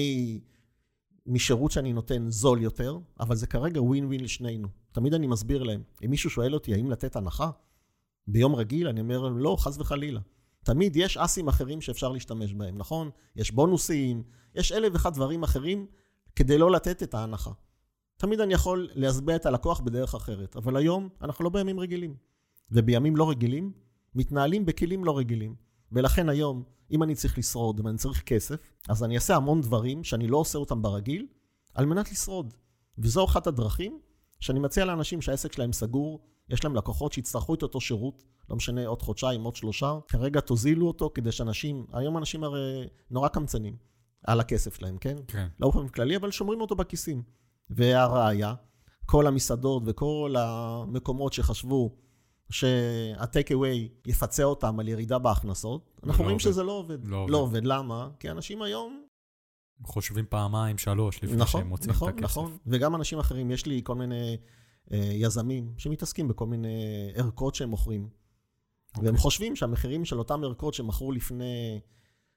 משירות שאני נותן זול יותר, אבל זה כרגע ווין ווין לשנינו. תמיד אני מסביר להם, אם מישהו שואל אותי האם לתת הנחה, ביום רגיל אני אומר לא, חס וחלילה. תמיד יש אסים אחרים שאפשר להשתמש בהם, נכון? יש בונוסים, יש אלף ואחד דברים אחרים כדי לא לתת את ההנחה. תמיד אני יכול להסביע את הלקוח בדרך אחרת, אבל היום אנחנו לא בימים רגילים. ובימים לא רגילים, מתנהלים בכלים לא רגילים. ולכן היום, אם אני צריך לשרוד ואני צריך כסף, אז אני אעשה המון דברים שאני לא עושה אותם ברגיל, על מנת לשרוד. וזו אחת הדרכים שאני מציע לאנשים שהעסק שלהם סגור, יש להם לקוחות שיצטרכו את אותו שירות, לא משנה, עוד חודשיים, עוד שלושה, כרגע תוזילו אותו כדי שאנשים, היום אנשים הרי נורא קמצנים על הכסף שלהם, כן? כן. לא באופן כללי, אבל שומרים אותו בכיסים. והראיה, כל המסעדות וכל המקומות שחשבו שהטייק אווי יפצה אותם על ירידה בהכנסות, אנחנו לא רואים עובד. שזה לא עובד. לא, לא עובד. למה? כי אנשים היום... חושבים פעמיים, שלוש, לפני נכון, שהם מוצאים נכון, את הכסף. נכון, נכון. וגם אנשים אחרים, יש לי כל מיני אה, יזמים שמתעסקים בכל מיני ערכות שהם מוכרים. Okay. והם אוקיי. חושבים שהמחירים של אותם ערכות שמכרו לפני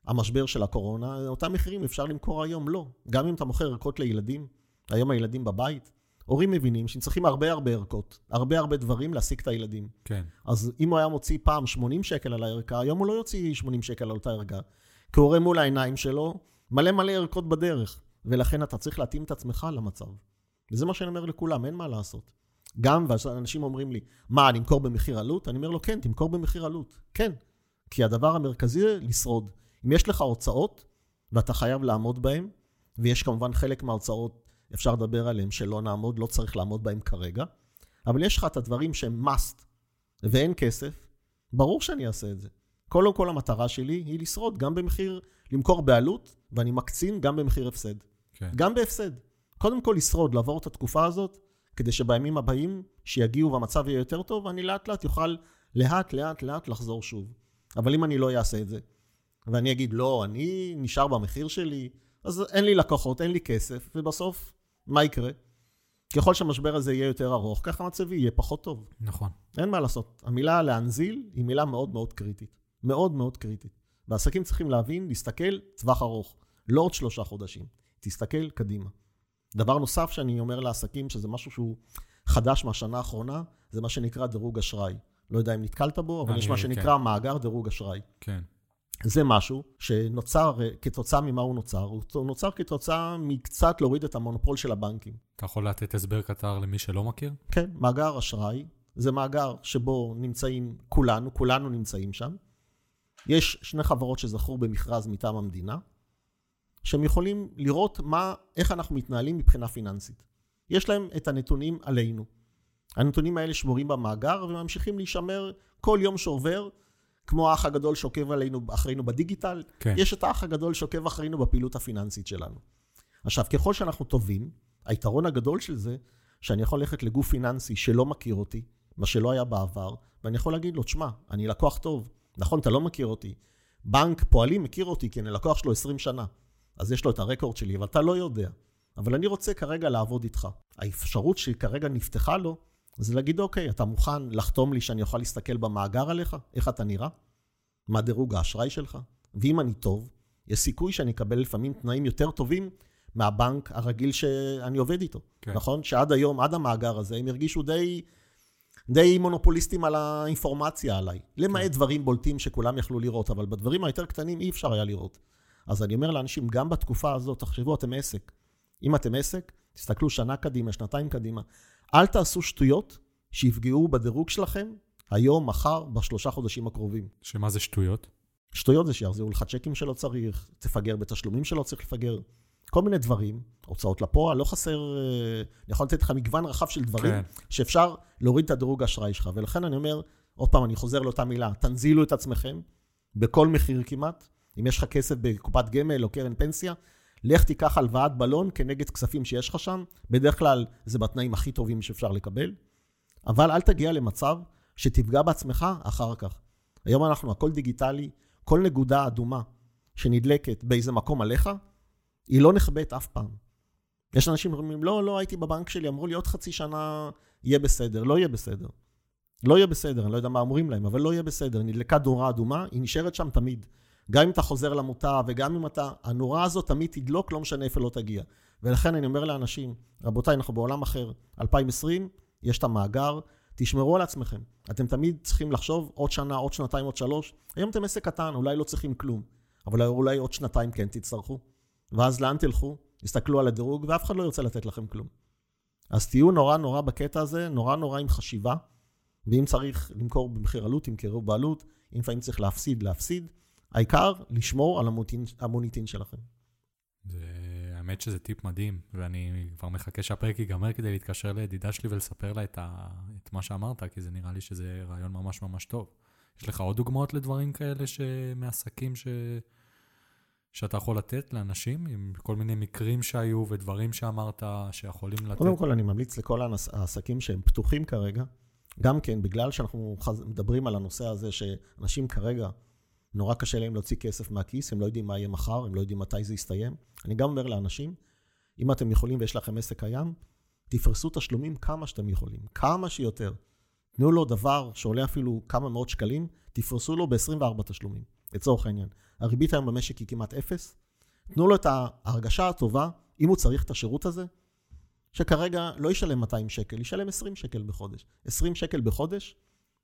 המשבר של הקורונה, אותם מחירים אפשר למכור היום, לא. גם אם אתה מוכר ערכות לילדים, היום הילדים בבית, הורים מבינים שהם צריכים הרבה הרבה ערכות, הרבה הרבה דברים להשיג את הילדים. כן. אז אם הוא היה מוציא פעם 80 שקל על הערכה, היום הוא לא יוציא 80 שקל על אותה ערכה. כי הוא רואה מול העיניים שלו מלא מלא ערכות בדרך, ולכן אתה צריך להתאים את עצמך למצב. וזה מה שאני אומר לכולם, אין מה לעשות. גם, ואנשים אומרים לי, מה, אני אמכור במחיר עלות? אני אומר לו, כן, תמכור במחיר עלות. כן. כי הדבר המרכזי זה לשרוד. אם יש לך הוצאות, ואתה חייב לעמוד בהן, ויש כמובן חלק מההוצאות אפשר לדבר עליהם שלא נעמוד, לא צריך לעמוד בהם כרגע, אבל יש לך את הדברים שהם must ואין כסף, ברור שאני אעשה את זה. קודם כל המטרה שלי היא לשרוד גם במחיר, למכור בעלות, ואני מקצין גם במחיר הפסד. כן. גם בהפסד. קודם כל לשרוד, לעבור את התקופה הזאת, כדי שבימים הבאים, שיגיעו והמצב יהיה יותר טוב, אני לאט לאט יוכל לאט לאט לאט לחזור שוב. אבל אם אני לא אעשה את זה, ואני אגיד, לא, אני נשאר במחיר שלי, אז אין לי לקוחות, אין לי כסף, ובסוף, מה יקרה? ככל שהמשבר הזה יהיה יותר ארוך, ככה מצבי יהיה פחות טוב. נכון. אין מה לעשות. המילה להנזיל היא מילה מאוד מאוד קריטית. מאוד מאוד קריטית. ועסקים צריכים להבין, להסתכל טווח ארוך, לא עוד שלושה חודשים. תסתכל קדימה. דבר נוסף שאני אומר לעסקים, שזה משהו שהוא חדש מהשנה האחרונה, זה מה שנקרא דירוג אשראי. לא יודע אם נתקלת בו, אבל יש מה שנקרא מאגר דירוג אשראי. כן. זה משהו שנוצר, אה, כתוצאה ממה הוא נוצר? הוא נוצר כתוצאה מקצת להוריד את המונופול של הבנקים. אתה יכול לתת הסבר קצר למי שלא מכיר? כן, מאגר אשראי זה מאגר שבו נמצאים כולנו, כולנו נמצאים שם. יש שני חברות שזכו במכרז מטעם המדינה, שהם יכולים לראות מה, איך אנחנו מתנהלים מבחינה פיננסית. יש להם את הנתונים עלינו. הנתונים האלה שמורים במאגר וממשיכים להישמר כל יום שעובר, כמו האח הגדול שעוקב עלינו, אחרינו בדיגיטל, כן. יש את האח הגדול שעוקב אחרינו בפעילות הפיננסית שלנו. עכשיו, ככל שאנחנו טובים, היתרון הגדול של זה, שאני יכול ללכת לגוף פיננסי שלא מכיר אותי, מה שלא היה בעבר, ואני יכול להגיד לו, תשמע, אני לקוח טוב. נכון, אתה לא מכיר אותי. בנק פועלים מכיר אותי, כי אני לקוח שלו 20 שנה. אז יש לו את הרקורד שלי, אבל אתה לא יודע. אבל אני רוצה כרגע לעבוד איתך. האפשרות שכרגע נפתחה לו, זה להגיד, אוקיי, אתה מוכן לחתום לי שאני אוכל להסתכל במאגר עליך? איך אתה נראה? מה דירוג האשראי שלך? ואם אני טוב, יש סיכוי שאני אקבל לפעמים תנאים יותר טובים מהבנק הרגיל שאני עובד איתו. כן. נכון? שעד היום, עד המאגר הזה, הם הרגישו די, די מונופוליסטים על האינפורמציה עליי. למעט כן. דברים בולטים שכולם יכלו לראות, אבל בדברים היותר קטנים אי אפשר היה לראות. אז אני אומר לאנשים, גם בתקופה הזאת, תחשבו, אתם עסק. אם אתם עסק, תסתכלו שנה קדימה, שנתיים קדימה. אל תעשו שטויות שיפגעו בדירוג שלכם היום, מחר, בשלושה חודשים הקרובים. שמה זה שטויות? שטויות זה שיחזירו לך צ'קים שלא צריך, תפגר בתשלומים שלא צריך לפגר, כל מיני דברים, הוצאות לפועל, לא חסר, אה, אני יכול לתת לך מגוון רחב של דברים כן. שאפשר להוריד את הדירוג האשראי שלך, ולכן אני אומר, עוד פעם, אני חוזר לאותה מילה, תנזילו את עצמכם, בכל מחיר כמעט, אם יש לך כסף בקופת גמל או קרן פנסיה, לך תיקח הלוואת בלון כנגד כספים שיש לך שם, בדרך כלל זה בתנאים הכי טובים שאפשר לקבל, אבל אל תגיע למצב שתפגע בעצמך אחר כך. היום אנחנו, הכל דיגיטלי, כל נקודה אדומה שנדלקת באיזה מקום עליך, היא לא נחבאת אף פעם. יש אנשים שאומרים, לא, לא, הייתי בבנק שלי, אמרו לי עוד חצי שנה יהיה בסדר. לא יהיה בסדר. לא יהיה בסדר, אני לא יודע מה אומרים להם, אבל לא יהיה בסדר. נדלקה נורה אדומה, היא נשארת שם תמיד. גם אם אתה חוזר למוטב וגם אם אתה... הנורה הזאת תמיד תדלוק, לא משנה איפה לא תגיע. ולכן אני אומר לאנשים, רבותיי, אנחנו בעולם אחר. 2020, יש את המאגר, תשמרו על עצמכם. אתם תמיד צריכים לחשוב עוד שנה, עוד שנתיים, עוד שלוש. היום אתם עסק קטן, אולי לא צריכים כלום. אבל אולי עוד שנתיים כן תצטרכו. ואז לאן תלכו? תסתכלו על הדירוג, ואף אחד לא ירצה לתת לכם כלום. אז תהיו נורא נורא בקטע הזה, נורא נורא עם חשיבה, ואם צריך למכור במחיר עלות, תמכרו בעלות, אם לפעמים צריך להפסיד, להפסיד. העיקר, לשמור על המוניטין, המוניטין שלכם. זה, האמת שזה טיפ מדהים, ואני כבר מחכה שהפרק ייגמר כדי להתקשר לידידה שלי ולספר לה את, ה, את מה שאמרת, כי זה נראה לי שזה רעיון ממש ממש טוב. יש לך עוד דוגמאות לדברים כאלה ש... מעסקים ש... שאתה יכול לתת לאנשים, עם כל מיני מקרים שהיו ודברים שאמרת שיכולים לתת? קודם כל, אני ממליץ לכל העס- העסקים שהם פתוחים כרגע, גם כן, בגלל שאנחנו מדברים על הנושא הזה שאנשים כרגע, נורא קשה להם להוציא כסף מהכיס, הם לא יודעים מה יהיה מחר, הם לא יודעים מתי זה יסתיים. אני גם אומר לאנשים, אם אתם יכולים ויש לכם עסק קיים, תפרסו תשלומים כמה שאתם יכולים, כמה שיותר. תנו לו דבר שעולה אפילו כמה מאות שקלים, תפרסו לו ב-24 תשלומים, לצורך העניין. הריבית היום במשק היא כמעט אפס. תנו לו את ההרגשה הטובה, אם הוא צריך את השירות הזה, שכרגע לא ישלם 200 שקל, ישלם 20 שקל בחודש. 20 שקל בחודש,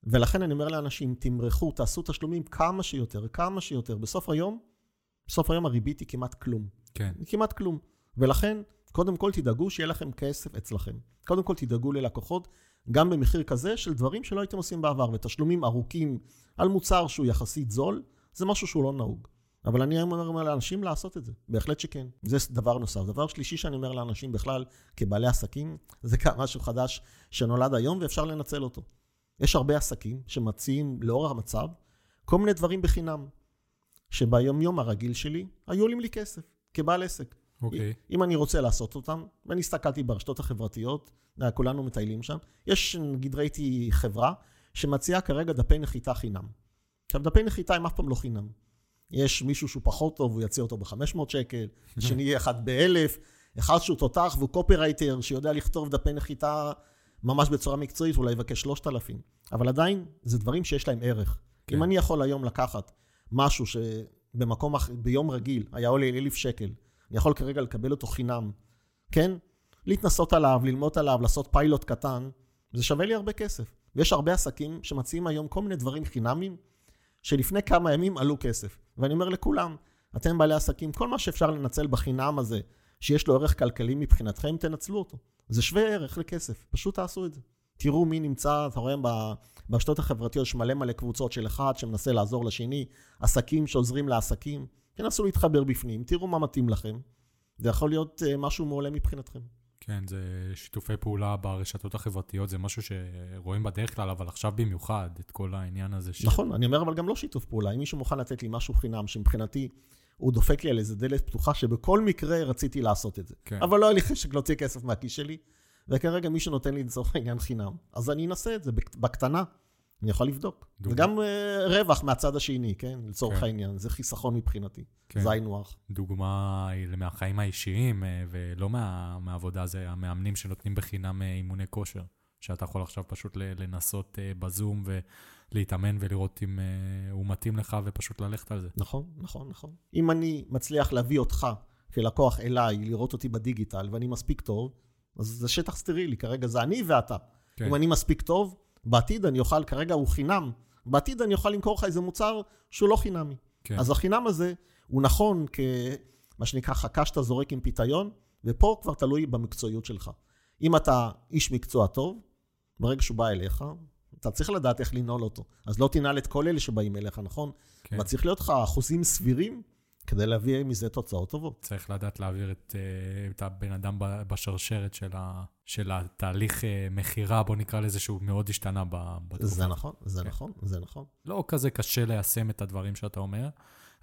ולכן אני אומר לאנשים, תמרחו, תעשו תשלומים כמה שיותר, כמה שיותר. בסוף היום, בסוף היום הריבית היא כמעט כלום. כן, היא כמעט כלום. ולכן, קודם כל תדאגו שיהיה לכם כסף אצלכם. קודם כל תדאגו ללקוחות, גם במחיר כזה של דברים שלא הייתם עושים בעבר, ותשלומים ארוכים על מוצר שהוא יחסית זול, זה משהו שהוא לא נהוג. אבל אני היום אומר לאנשים לעשות את זה, בהחלט שכן. זה דבר נוסף. דבר שלישי שאני אומר לאנשים בכלל, כבעלי עסקים, (laughs) זה משהו חדש שנולד היום ואפשר לנצל אותו. יש הרבה עסקים שמציעים לאור המצב כל מיני דברים בחינם, שביום-יום הרגיל שלי היו עולים לי כסף, כבעל עסק. אוקיי. אם אני רוצה לעשות אותם, ואני הסתכלתי ברשתות החברתיות, אה, כולנו מטיילים שם, יש, נגיד ראיתי חברה שמציעה כרגע דפי נחיתה חינם. עכשיו, דפי נחיתה הם אף פעם לא חינם. יש מישהו שהוא פחות טוב, הוא יציע אותו ב-500 שקל, (laughs) שני יהיה אחד ב-1,000, אחד שהוא תותח והוא קופירייטר, שיודע לכתוב דפי נחיתה ממש בצורה מקצועית, אולי יבקש 3,000. אבל עדיין, זה דברים שיש להם ערך. כן. אם אני יכול היום לקחת משהו שבמקום, ביום רגיל, היה עולה אלף שקל, אני יכול כרגע לקבל אותו חינם, כן? להתנסות עליו, ללמוד עליו, לעשות פיילוט קטן, זה שווה לי הרבה כסף. ויש הרבה עסקים שמציעים היום כל מיני דברים חינמים, שלפני כמה ימים עלו כסף. ואני אומר לכולם, אתם בעלי עסקים, כל מה שאפשר לנצל בחינם הזה, שיש לו ערך כלכלי מבחינתכם, תנצלו אותו. זה שווה ערך לכסף, פשוט תעשו את זה. תראו מי נמצא, אתה רואה ברשתות החברתיות יש מלא מלא קבוצות של אחד שמנסה לעזור לשני, עסקים שעוזרים לעסקים, תנסו להתחבר בפנים, תראו מה מתאים לכם. זה יכול להיות אה, משהו מעולה מבחינתכם. כן, זה שיתופי פעולה ברשתות החברתיות, זה משהו שרואים בדרך כלל, אבל עכשיו במיוחד, את כל העניין הזה. ש... נכון, אני אומר אבל גם לא שיתוף פעולה. אם מישהו מוכן לתת לי משהו חינם, שמבחינתי הוא דופק לי על איזה דלת פתוחה, שבכל מקרה רציתי לעשות את זה. כן. אבל לא היה לי חשק להוציא כסף מהכיס שלי, וכרגע מישהו נותן לי לצורך העניין חינם. אז אני אנסה את זה בקטנה. אני יכול לבדוק. דוגמה. וגם uh, רווח מהצד השני, כן? לצורך כן. העניין. זה חיסכון מבחינתי. כן. זה היינו הך. דוגמה מהחיים האישיים, אה, ולא מה, מהעבודה, זה המאמנים שנותנים בחינם אה, אימוני כושר. שאתה יכול עכשיו פשוט לנסות בזום ולהתאמן ולראות אם הוא מתאים לך ופשוט ללכת על זה. נכון, נכון, נכון. אם אני מצליח להביא אותך כלקוח אליי, לראות אותי בדיגיטל, ואני מספיק טוב, אז זה שטח סטרילי, כרגע זה אני ואתה. כן. אם אני מספיק טוב, בעתיד אני אוכל, כרגע הוא חינם, בעתיד אני אוכל למכור לך איזה מוצר שהוא לא חינמי. כן. אז החינם הזה הוא נכון כמה שנקרא חכה שאתה זורק עם פיתיון, ופה כבר תלוי במקצועיות שלך. אם אתה איש מקצוע טוב, ברגע שהוא בא אליך, אתה צריך לדעת איך לנעול אותו. אז לא תנעל את כל אלה שבאים אליך, נכון? כן. אבל צריך להיות לך אחוזים סבירים כדי להביא מזה תוצאות טובות. צריך לדעת להעביר את, אה, את הבן אדם בשרשרת של, ה, של התהליך אה, מכירה, בוא נקרא לזה, שהוא מאוד השתנה בתקופה. זה נכון, זה כן. נכון, זה נכון. לא כזה קשה ליישם את הדברים שאתה אומר,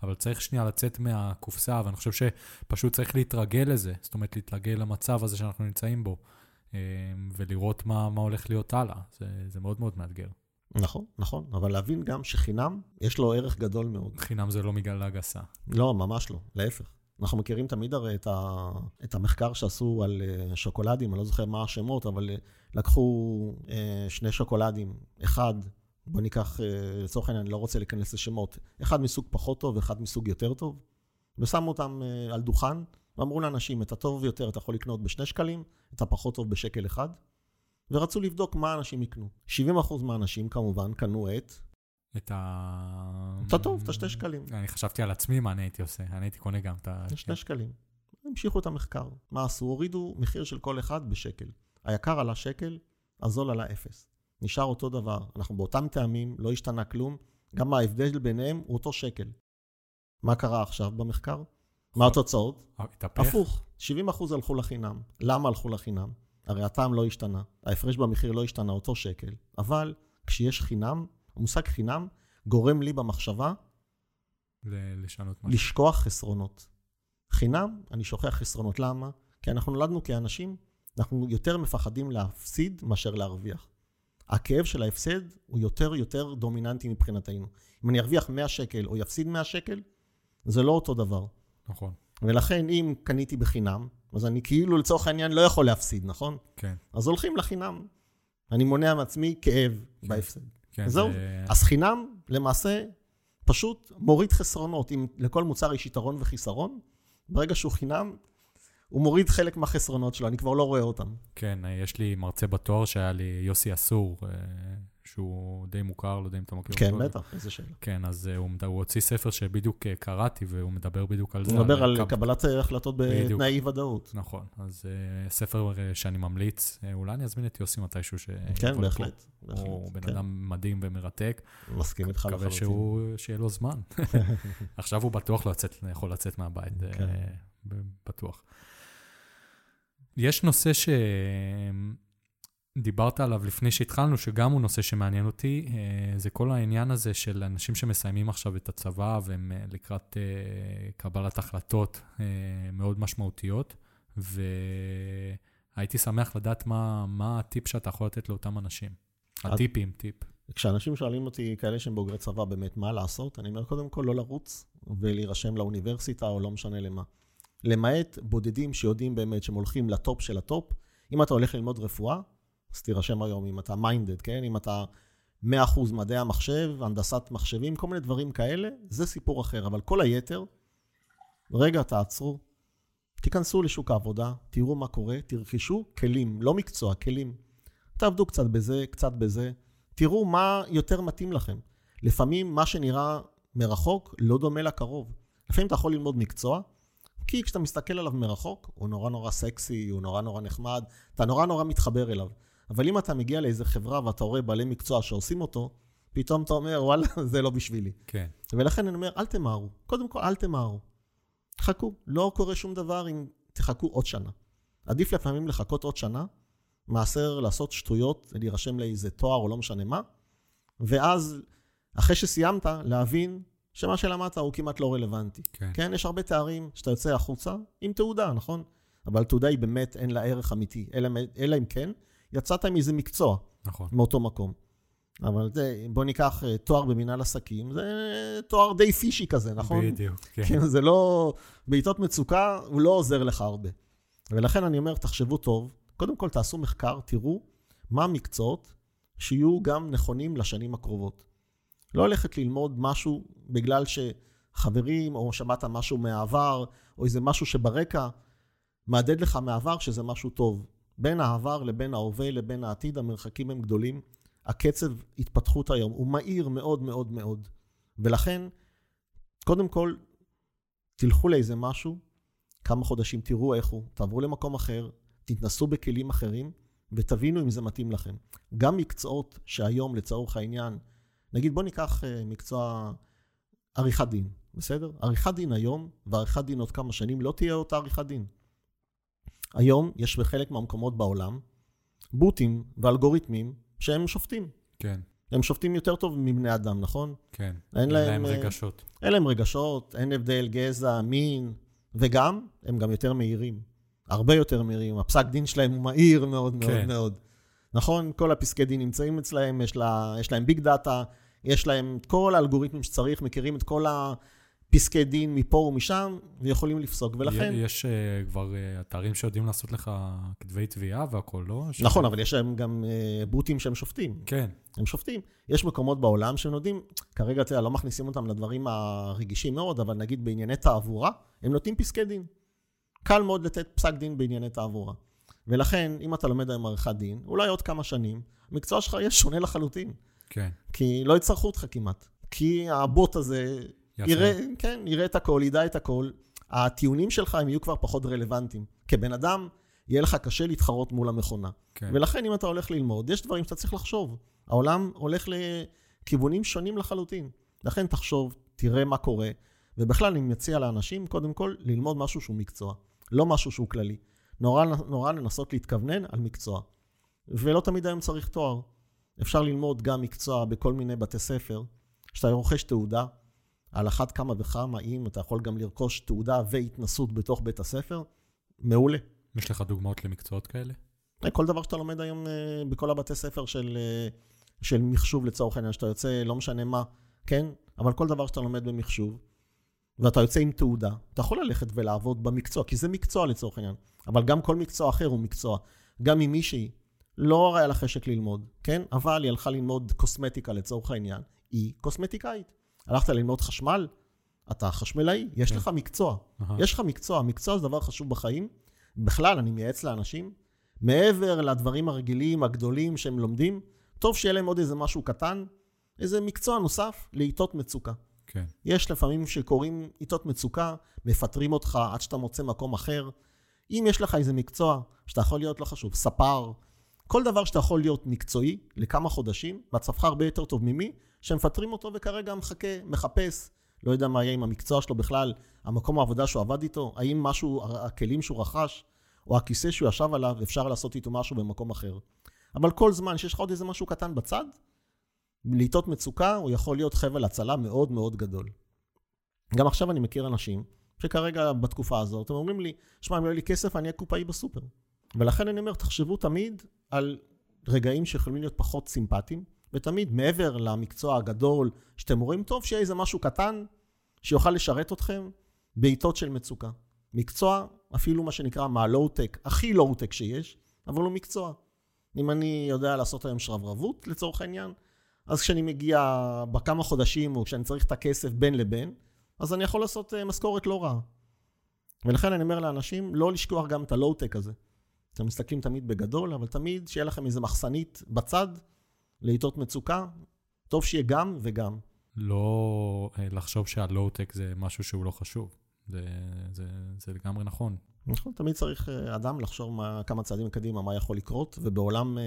אבל צריך שנייה לצאת מהקופסה, ואני חושב שפשוט צריך להתרגל לזה, זאת אומרת, להתרגל למצב הזה שאנחנו נמצאים בו, ולראות מה, מה הולך להיות הלאה. זה, זה מאוד מאוד מאתגר. נכון, נכון, אבל להבין גם שחינם, יש לו ערך גדול מאוד. חינם זה לא מגלה גסה. לא, ממש לא, להפך. אנחנו מכירים תמיד הרי את, ה, את המחקר שעשו על אה, שוקולדים, אני לא זוכר מה השמות, אבל אה, לקחו אה, שני שוקולדים, אחד, בוא ניקח, לצורך העניין, אני לא רוצה להיכנס לשמות, אחד מסוג פחות טוב ואחד מסוג יותר טוב, ושמו אותם על דוכן, ואמרו לאנשים, את הטוב ביותר אתה יכול לקנות בשני שקלים, את הפחות טוב בשקל אחד. ורצו לבדוק מה אנשים יקנו. 70% מהאנשים כמובן קנו את... את ה... את הטוב, את השתי שקלים. אני חשבתי על עצמי מה אני הייתי עושה, אני הייתי קונה גם את ה... שני שקלים. המשיכו את המחקר. מה עשו? הורידו מחיר של כל אחד בשקל. היקר עלה שקל, הזול עלה אפס. נשאר אותו דבר. אנחנו באותם טעמים, לא השתנה כלום. גם ההבדל ביניהם הוא אותו שקל. מה קרה עכשיו במחקר? מה התוצאות? התהפך. הפוך. 70% הלכו לחינם. למה הלכו לחינם? הרי הטעם לא השתנה, ההפרש במחיר לא השתנה, אותו שקל, אבל כשיש חינם, המושג חינם גורם לי במחשבה לשנות משהו. לשכוח חסרונות. חינם, אני שוכח חסרונות. למה? כי אנחנו נולדנו כאנשים, אנחנו יותר מפחדים להפסיד מאשר להרוויח. הכאב של ההפסד הוא יותר יותר דומיננטי מבחינתנו. אם אני ארוויח 100 שקל או יפסיד 100 שקל, זה לא אותו דבר. נכון. ולכן אם קניתי בחינם, אז אני כאילו לצורך העניין לא יכול להפסיד, נכון? כן. אז הולכים לחינם. אני מונע מעצמי כאב כן. בהפסד. כן, זהו. זה... אז חינם, למעשה, פשוט מוריד חסרונות. אם לכל מוצר יש יתרון וחיסרון, ברגע שהוא חינם, הוא מוריד חלק מהחסרונות שלו, אני כבר לא רואה אותם. כן, יש לי מרצה בתואר שהיה לי, יוסי אסור, אה, שהוא די מוכר, לא יודע אם אתה מכיר כן, בטח, איזה שאלה. כן, אז הוא, הוא הוציא ספר שבדיוק אה, קראתי, והוא מדבר בדיוק על זה. הוא מדבר על, על קבלת אה, החלטות בתנאי אי-ודאות. נכון, אז ספר שאני ממליץ, אולי אני אזמין את יוסי מתישהו ש... כן, בהחלט. הוא בן כן. אדם מדהים ומרתק. מסכים איתך לחלוטין. מקווה שיהיה לו זמן. (laughs) עכשיו הוא בטוח לא יצאת, יכול לצאת מהבית, כן. בטוח. יש נושא שדיברת עליו לפני שהתחלנו, שגם הוא נושא שמעניין אותי, אה, זה כל העניין הזה של אנשים שמסיימים עכשיו את הצבא והם אה, לקראת אה, קבלת החלטות מאוד משמעותיות, והייתי שמח לדעת מה, מה הטיפ שאתה יכול לתת לאותם אנשים. הטיפים, טיפ. כשאנשים שואלים אותי, כאלה שהם בוגרי צבא, באמת מה לעשות, אני אומר, קודם כל לא לרוץ ולהירשם לאוניברסיטה או לא משנה למה. למעט בודדים שיודעים באמת שהם הולכים ל top של ה top. אם אתה הולך ללמוד רפואה, אז תירשם היום אם אתה minded, כן? אם אתה 100% מדעי המחשב, הנדסת מחשבים, כל מיני דברים כאלה, זה סיפור אחר. אבל כל היתר, רגע, תעצרו, תיכנסו לשוק העבודה, תראו מה קורה, תרכשו כלים, לא מקצוע, כלים. תעבדו קצת בזה, קצת בזה, תראו מה יותר מתאים לכם. לפעמים מה שנראה מרחוק לא דומה לקרוב. לפעמים אתה יכול ללמוד מקצוע, כי כשאתה מסתכל עליו מרחוק, הוא נורא נורא סקסי, הוא נורא נורא נחמד, אתה נורא נורא מתחבר אליו. אבל אם אתה מגיע לאיזה חברה ואתה רואה בעלי מקצוע שעושים אותו, פתאום אתה אומר, וואלה, (laughs) זה לא בשבילי. כן. ולכן אני אומר, אל תמהרו. קודם כל, אל תמהרו. חכו, לא קורה שום דבר אם תחכו עוד שנה. עדיף לפעמים לחכות עוד שנה, מאשר לעשות שטויות, להירשם לאיזה תואר או לא משנה מה, ואז, אחרי שסיימת, להבין שמה שלמדת הוא כמעט לא רלוונטי. כן. כן, יש הרבה תארים שאתה יוצא החוצה עם תעודה, נכון? אבל תעודה היא באמת, אין לה ערך אמיתי, אלא, אלא אם כן, יצאת עם איזה מקצוע נכון. מאותו מקום. אבל זה, בוא ניקח אה, תואר במנהל עסקים, זה תואר די פישי כזה, נכון? בדיוק, כן. כן, זה לא... בעיתות מצוקה הוא לא עוזר לך הרבה. ולכן אני אומר, תחשבו טוב, קודם כל תעשו מחקר, תראו מה המקצועות שיהיו גם נכונים לשנים הקרובות. לא ללכת ללמוד משהו בגלל שחברים, או שמעת משהו מהעבר, או איזה משהו שברקע מהדהד לך מהעבר שזה משהו טוב. בין העבר לבין ההווה לבין העתיד, המרחקים הם גדולים. הקצב התפתחות היום הוא מהיר מאוד מאוד מאוד. ולכן, קודם כל, תלכו לאיזה משהו, כמה חודשים תראו איך הוא, תעברו למקום אחר, תתנסו בכלים אחרים, ותבינו אם זה מתאים לכם. גם מקצועות שהיום, לצורך העניין, נגיד בוא ניקח אה, מקצוע עריכת דין, בסדר? עריכת דין היום, ועריכת דין עוד כמה שנים, לא תהיה אותה עריכת דין. היום יש בחלק מהמקומות בעולם בוטים ואלגוריתמים שהם שופטים. כן, הם שופטים יותר טוב מבני אדם, נכון? כן. אין להם, אה, רגשות. אין להם רגשות, אין הבדל גזע, מין, וגם, הם גם יותר מהירים. הרבה יותר מהירים. הפסק דין שלהם הוא מהיר מאוד מאוד כן. מאוד. נכון? כל הפסקי דין נמצאים אצלהם, יש, לה, יש להם ביג דאטה, יש להם את כל האלגוריתמים שצריך, מכירים את כל הפסקי דין מפה ומשם, ויכולים לפסוק. ולכן... יש אה, כבר אה, אתרים שיודעים לעשות לך כתבי תביעה והכול, לא? ש- נכון, אבל יש להם גם אה, בוטים שהם שופטים. כן, הם שופטים. יש מקומות בעולם שהם נותנים, כרגע, אתה יודע, לא מכניסים אותם לדברים הרגישים מאוד, אבל נגיד בענייני תעבורה, הם נותנים פסקי דין. קל מאוד לתת פסק דין בענייני תעבורה. ולכן, אם אתה לומד היום עריכת דין, אולי עוד כמה שנים, המקצוע שלך יהיה שונה לחלוטין. כן. כי לא יצטרכו אותך כמעט. כי הבוט הזה יפה. יראה, כן, יראה את הכל, ידע את הכל. הטיעונים שלך הם יהיו כבר פחות רלוונטיים. כבן אדם, יהיה לך קשה להתחרות מול המכונה. כן. ולכן אם אתה הולך ללמוד, יש דברים שאתה צריך לחשוב. העולם הולך לכיוונים שונים לחלוטין. לכן תחשוב, תראה מה קורה, ובכלל אני מציע לאנשים, קודם כל, ללמוד משהו שהוא מקצוע, לא משהו שהוא כללי. נורא, נורא לנסות להתכוונן על מקצוע. ולא תמיד היום צריך תואר. אפשר ללמוד גם מקצוע בכל מיני בתי ספר. כשאתה רוכש תעודה, על אחת כמה וכמה, אם אתה יכול גם לרכוש תעודה והתנסות בתוך בית הספר, מעולה. יש לך דוגמאות למקצועות כאלה? כל דבר שאתה לומד היום אה, בכל הבתי ספר של, אה, של מחשוב לצורך העניין, שאתה יוצא, לא משנה מה, כן? אבל כל דבר שאתה לומד במחשוב, ואתה יוצא עם תעודה, אתה יכול ללכת ולעבוד במקצוע, כי זה מקצוע לצורך העניין. אבל גם כל מקצוע אחר הוא מקצוע. גם אם מישהי לא היה לה חשק ללמוד, כן? אבל היא הלכה ללמוד קוסמטיקה לצורך העניין, היא קוסמטיקאית. הלכת ללמוד חשמל, אתה חשמלאי, יש כן. לך מקצוע. יש לך מקצוע, מקצוע זה דבר חשוב בחיים. בכלל, אני מייעץ לאנשים, מעבר לדברים הרגילים, הגדולים שהם לומדים, טוב שיהיה להם עוד איזה משהו קטן, איזה מקצוע נוסף לעיתות מצוקה. כן. יש לפעמים שקוראים עיתות מצוקה, מפטרים אותך עד שאתה מוצא מקום אחר. אם יש לך איזה מקצוע שאתה יכול להיות, לא חשוב, ספר, כל דבר שאתה יכול להיות מקצועי לכמה חודשים, מצבך הרבה יותר טוב ממי שמפטרים אותו וכרגע מחכה, מחפש, לא יודע מה יהיה עם המקצוע שלו בכלל, המקום העבודה שהוא עבד איתו, האם משהו, הכלים שהוא רכש, או הכיסא שהוא ישב עליו, אפשר לעשות איתו משהו במקום אחר. אבל כל זמן שיש לך עוד איזה משהו קטן בצד, לעיתות מצוקה הוא יכול להיות חבל הצלה מאוד מאוד גדול. גם עכשיו אני מכיר אנשים שכרגע בתקופה הזאת, הם אומרים לי, שמע, אם לא יהיה לי כסף, אני אהיה קופאי בסופר. ולכן אני אומר, תחשבו תמיד על רגעים שיכולים להיות פחות סימפטיים, ותמיד מעבר למקצוע הגדול שאתם רואים טוב, שיהיה איזה משהו קטן שיוכל לשרת אתכם בעיתות של מצוקה. מקצוע, אפילו מה שנקרא מהלואו-טק, הכי לואו-טק שיש, אבל הוא מקצוע. אם אני יודע לעשות היום שרברבות, לצורך העניין, אז כשאני מגיע בכמה חודשים, או כשאני צריך את הכסף בין לבין, אז אני יכול לעשות אה, משכורת לא רעה. ולכן אני אומר לאנשים, לא לשכוח גם את הלואו-טק הזה. אתם מסתכלים תמיד בגדול, אבל תמיד שיהיה לכם איזה מחסנית בצד, לעיתות מצוקה, טוב שיהיה גם וגם. לא אה, לחשוב שהלואו-טק זה משהו שהוא לא חשוב. זה, זה, זה לגמרי נכון. נכון, תמיד צריך אה, אדם לחשוב מה, כמה צעדים קדימה, מה יכול לקרות, ובעולם uh,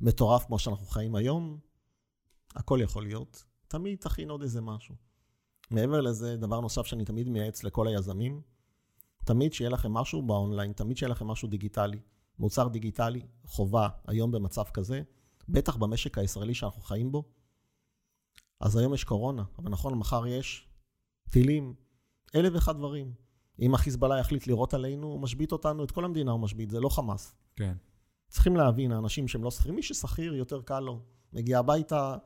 מטורף כמו שאנחנו חיים היום, הכל יכול להיות. תמיד תכין עוד איזה משהו. מעבר לזה, דבר נוסף שאני תמיד מייעץ לכל היזמים, תמיד שיהיה לכם משהו באונליין, תמיד שיהיה לכם משהו דיגיטלי. מוצר דיגיטלי, חובה, היום במצב כזה, בטח במשק הישראלי שאנחנו חיים בו. אז היום יש קורונה, אבל נכון, מחר יש טילים, אלף ואחד דברים. אם החיזבאללה יחליט לירות עלינו, הוא משבית אותנו, את כל המדינה הוא משבית, זה לא חמאס. כן. צריכים להבין, האנשים שהם לא שכירים, מי ששכיר יותר קל לו. מגיע הביתה,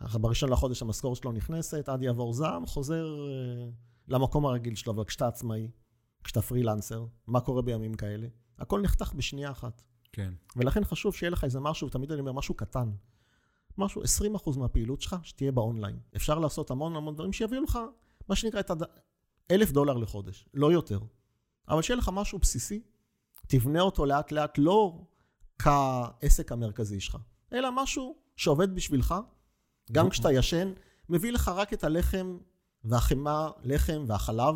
בראשון לחודש המשכורת שלו נכנסת, עד יעבור זעם, חוזר אה, למקום הרגיל שלו, אבל כשאתה עצמאי, כשאתה פרילנסר, מה קורה בימים כאלה? הכל נחתך בשנייה אחת. כן. ולכן חשוב שיהיה לך איזה משהו, תמיד אני אומר, משהו קטן. משהו, 20% מהפעילות שלך, שתהיה באונליין. אפשר לעשות המון המון דברים שיביאו לך, מה שנקרא, את. אלף דולר לחודש, לא יותר. אבל שיהיה לך משהו בסיסי, תבנה אותו לאט לאט, לא כעסק המרכזי שלך, אלא משהו שעובד בשבילך, גם כשאתה ישן, מביא לך רק את הלחם והחמאה, לחם והחלב,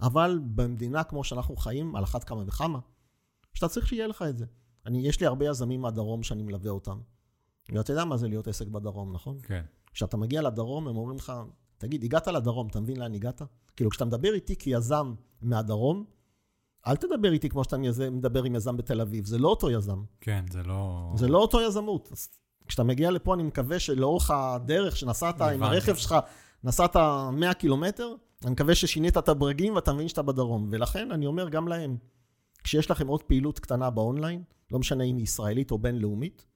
אבל במדינה כמו שאנחנו חיים, על אחת כמה וכמה, שאתה צריך שיהיה לך את זה. אני, יש לי הרבה יזמים מהדרום שאני מלווה אותם. ואתה יודע מה זה להיות עסק בדרום, נכון? כן. כשאתה מגיע לדרום, הם אומרים לך, תגיד, הגעת לדרום, אתה מבין לאן הגעת? כאילו, כשאתה מדבר איתי כיזם מהדרום, אל תדבר איתי כמו שאתה מדבר עם יזם בתל אביב, זה לא אותו יזם. כן, זה לא... זה לא אותו יזמות. אז כשאתה מגיע לפה, אני מקווה שלאורך הדרך שנסעת עם הרכב שלך, נסעת 100 קילומטר, אני מקווה ששינית את הברגים ואתה מבין שאתה בדרום. ולכן אני אומר גם להם, כשיש לכם עוד פעילות קטנה באונליין, לא משנה אם היא ישראלית או בינלאומית,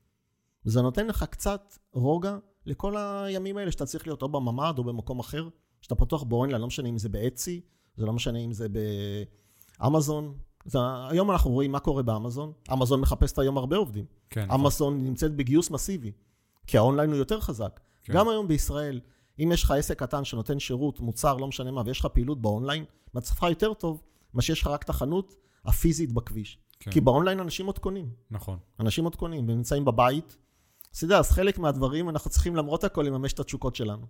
זה נותן לך קצת רוגע לכל הימים האלה שאתה צריך להיות או בממ"ד או במקום אחר, שאתה פתוח באונליין, לא משנה אם זה ב Etsy, זה לא משנה אם זה באמזון. זה, היום אנחנו רואים מה קורה באמזון. אמזון מחפשת היום הרבה עובדים. כן. אמזון נכון. נמצאת בגיוס מסיבי, כי האונליין הוא יותר חזק. כן. גם היום בישראל, אם יש לך עסק קטן שנותן שירות, מוצר, לא משנה מה, ויש לך פעילות באונליין, מצבך יותר טוב, ממי שיש לך רק את החנות הפיזית בכביש. כן. כי באונליין אנשים עוד קונים. נכון. אנשים עוד קונים, והם נמצאים בבית. אז אתה יודע, אז חלק מהדברים אנחנו צריכים למרות הכל לממש את התשוקות שלנו.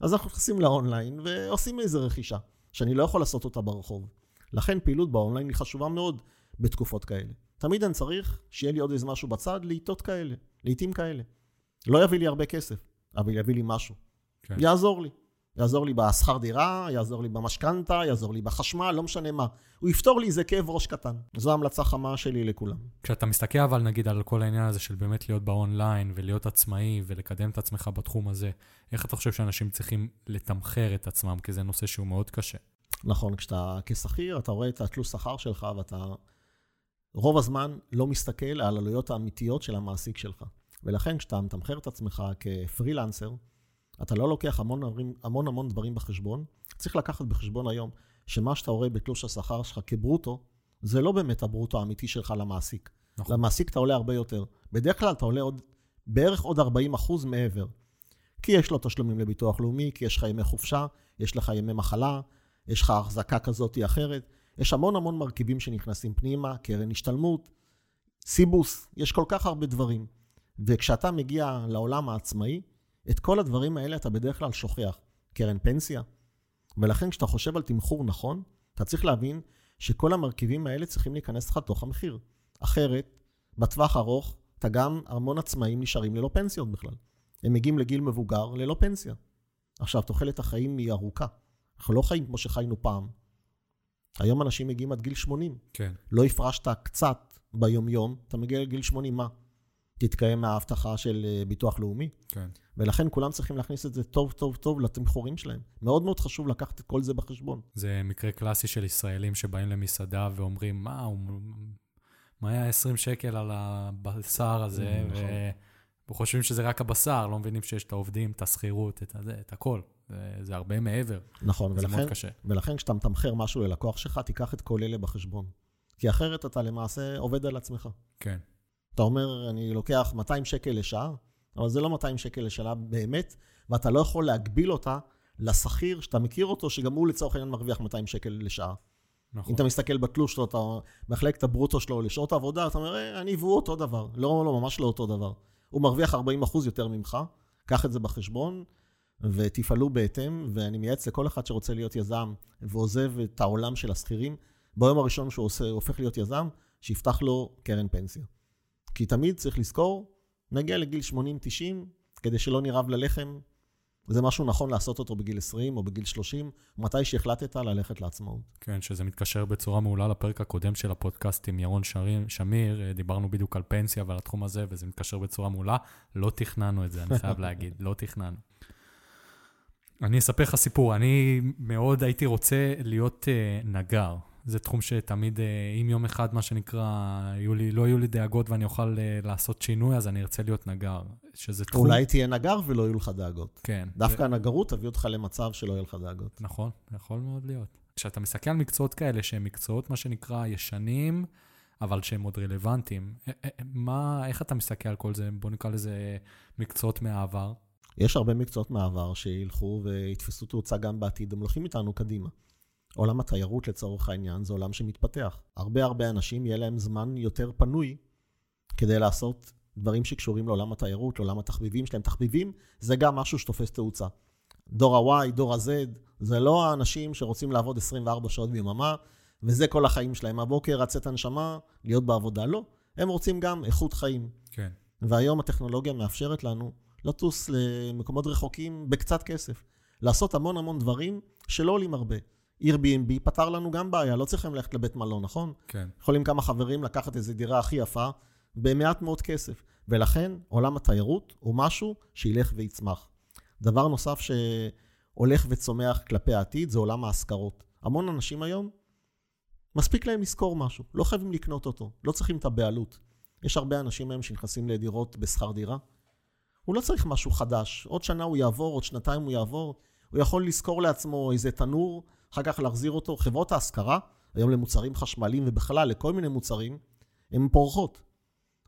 אז אנחנו נכנסים לאונליין ועושים איזה רכישה, שאני לא יכול לעשות אותה ברחוב. לכן פעילות באונליין היא חשובה מאוד בתקופות כאלה. תמיד אני צריך שיהיה לי עוד איזה משהו בצד לעיתות כאלה, לעיתים כאלה. לא יביא לי הרבה כסף, אבל יביא לי משהו. כן. יעזור לי. יעזור לי בשכר דירה, יעזור לי במשכנתה, יעזור לי בחשמל, לא משנה מה. הוא יפתור לי איזה כאב ראש קטן. זו המלצה חמה שלי לכולם. כשאתה מסתכל אבל נגיד על כל העניין הזה של באמת להיות באונליין ולהיות עצמאי ולקדם את עצמך בתחום הזה, איך אתה חושב שאנשים צריכים לתמחר את עצמם? כי זה נושא שהוא מאוד קשה. נכון, כשאתה כשכיר, אתה רואה את התלוש שכר שלך ואתה רוב הזמן לא מסתכל על עלויות האמיתיות של המעסיק שלך. ולכן כשאתה מתמחר את עצמך כפרילנסר, אתה לא לוקח המון, המון המון דברים בחשבון. צריך לקחת בחשבון היום שמה שאתה רואה בתלוש השכר שלך כברוטו, זה לא באמת הברוטו האמיתי שלך למעסיק. נכון. למעסיק אתה עולה הרבה יותר. בדרך כלל אתה עולה עוד, בערך עוד 40 אחוז מעבר. כי יש לו תשלומים לביטוח לאומי, כי יש לך ימי חופשה, יש לך ימי מחלה, יש לך החזקה כזאת או אחרת. יש המון המון מרכיבים שנכנסים פנימה, קרן השתלמות, סיבוס, יש כל כך הרבה דברים. וכשאתה מגיע לעולם העצמאי, את כל הדברים האלה אתה בדרך כלל שוכח. קרן פנסיה. ולכן כשאתה חושב על תמחור נכון, אתה צריך להבין שכל המרכיבים האלה צריכים להיכנס לך לתוך המחיר. אחרת, בטווח ארוך, אתה גם, המון עצמאים נשארים ללא פנסיות בכלל. הם מגיעים לגיל מבוגר ללא פנסיה. עכשיו, תוחלת החיים היא ארוכה. אנחנו לא חיים כמו שחיינו פעם. היום אנשים מגיעים עד גיל 80. כן. לא הפרשת קצת ביומיום, אתה מגיע לגיל 80, מה? תתקיים מההבטחה של אה, ביטוח לאומי. כן. ולכן כולם צריכים להכניס את זה טוב טוב טוב לתמחורים שלהם. מאוד מאוד חשוב לקחת את כל זה בחשבון. זה מקרה קלאסי של ישראלים שבאים למסעדה ואומרים, מה, הוא... מה היה 20 שקל על הבשר הזה, mm, נכון. וחושבים שזה רק הבשר, לא מבינים שיש את העובדים, את השכירות, את, את הכל. זה, זה הרבה מעבר. נכון, ולכן, מאוד קשה. ולכן כשאתה מתמחר משהו ללקוח שלך, תיקח את כל אלה בחשבון. כי אחרת אתה למעשה עובד על עצמך. כן, אתה אומר, אני לוקח 200 שקל לשעה, אבל זה לא 200 שקל לשעה באמת, ואתה לא יכול להגביל אותה לשכיר שאתה מכיר אותו, שגם הוא לצורך העניין מרוויח 200 שקל לשעה. נכון. אם אתה מסתכל בתלוש שלו, אתה מחלק את הברוטו שלו לשעות העבודה, אתה אומר, "אה, אני והוא אותו דבר. לא, לא, ממש לא אותו דבר. הוא מרוויח 40 אחוז יותר ממך, קח את זה בחשבון, ותפעלו בהתאם, ואני מייעץ לכל אחד שרוצה להיות יזם ועוזב את העולם של השכירים, ביום הראשון שהוא עושה, הופך להיות יזם, שיפתח לו קרן פנסיה. כי תמיד צריך לזכור, נגיע לגיל 80-90, כדי שלא נרעב ללחם. זה משהו נכון לעשות אותו בגיל 20 או בגיל 30, מתי שהחלטת ללכת לעצמאות. כן, שזה מתקשר בצורה מעולה לפרק הקודם של הפודקאסט עם ירון שרים, שמיר, אה, דיברנו בדיוק על פנסיה ועל התחום הזה, וזה מתקשר בצורה מעולה. לא תכננו את זה, אני חייב להגיד, לא תכננו. אני אספר לך סיפור, אני מאוד הייתי רוצה להיות uh, נגר. זה תחום שתמיד, uh, אם יום אחד, מה שנקרא, יהיו לי, לא יהיו לי דאגות ואני אוכל uh, לעשות שינוי, אז אני ארצה להיות נגר. שזה תחום... אולי תהיה נגר ולא יהיו לך דאגות. כן. דווקא הנגרות תביא אותך למצב שלא יהיה לך דאגות. נכון, יכול מאוד להיות. כשאתה מסתכל על מקצועות כאלה שהם מקצועות, מה שנקרא, ישנים, אבל שהם עוד רלוונטיים, א- א- מה, איך אתה מסתכל על כל זה? בוא נקרא לזה מקצועות מהעבר. יש הרבה מקצועות מעבר שילכו ויתפסו תאוצה גם בעתיד, הם הולכים איתנו קדימה. עולם התיירות לצורך העניין זה עולם שמתפתח. הרבה הרבה אנשים יהיה להם זמן יותר פנוי כדי לעשות דברים שקשורים לעולם התיירות, לעולם התחביבים שלהם. תחביבים זה גם משהו שתופס תאוצה. דור ה-Y, דור ה-Z, זה לא האנשים שרוצים לעבוד 24 שעות ביממה, וזה כל החיים שלהם. הבוקר לצאת הנשמה, להיות בעבודה. לא, הם רוצים גם איכות חיים. כן. והיום הטכנולוגיה מאפשרת לנו לטוס למקומות רחוקים בקצת כסף. לעשות המון המון דברים שלא עולים הרבה. Airbnb פתר לנו גם בעיה, לא צריכים ללכת לבית מלון, נכון? כן. יכולים כמה חברים לקחת איזו דירה הכי יפה במעט מאוד כסף. ולכן עולם התיירות הוא משהו שילך ויצמח. דבר נוסף שהולך וצומח כלפי העתיד זה עולם ההשכרות. המון אנשים היום, מספיק להם לשכור משהו, לא חייבים לקנות אותו, לא צריכים את הבעלות. יש הרבה אנשים היום שנכנסים לדירות בשכר דירה. הוא לא צריך משהו חדש, עוד שנה הוא יעבור, עוד שנתיים הוא יעבור, הוא יכול לשכור לעצמו איזה תנור, אחר כך להחזיר אותו. חברות ההשכרה, היום למוצרים חשמליים ובכלל לכל מיני מוצרים, הן פורחות.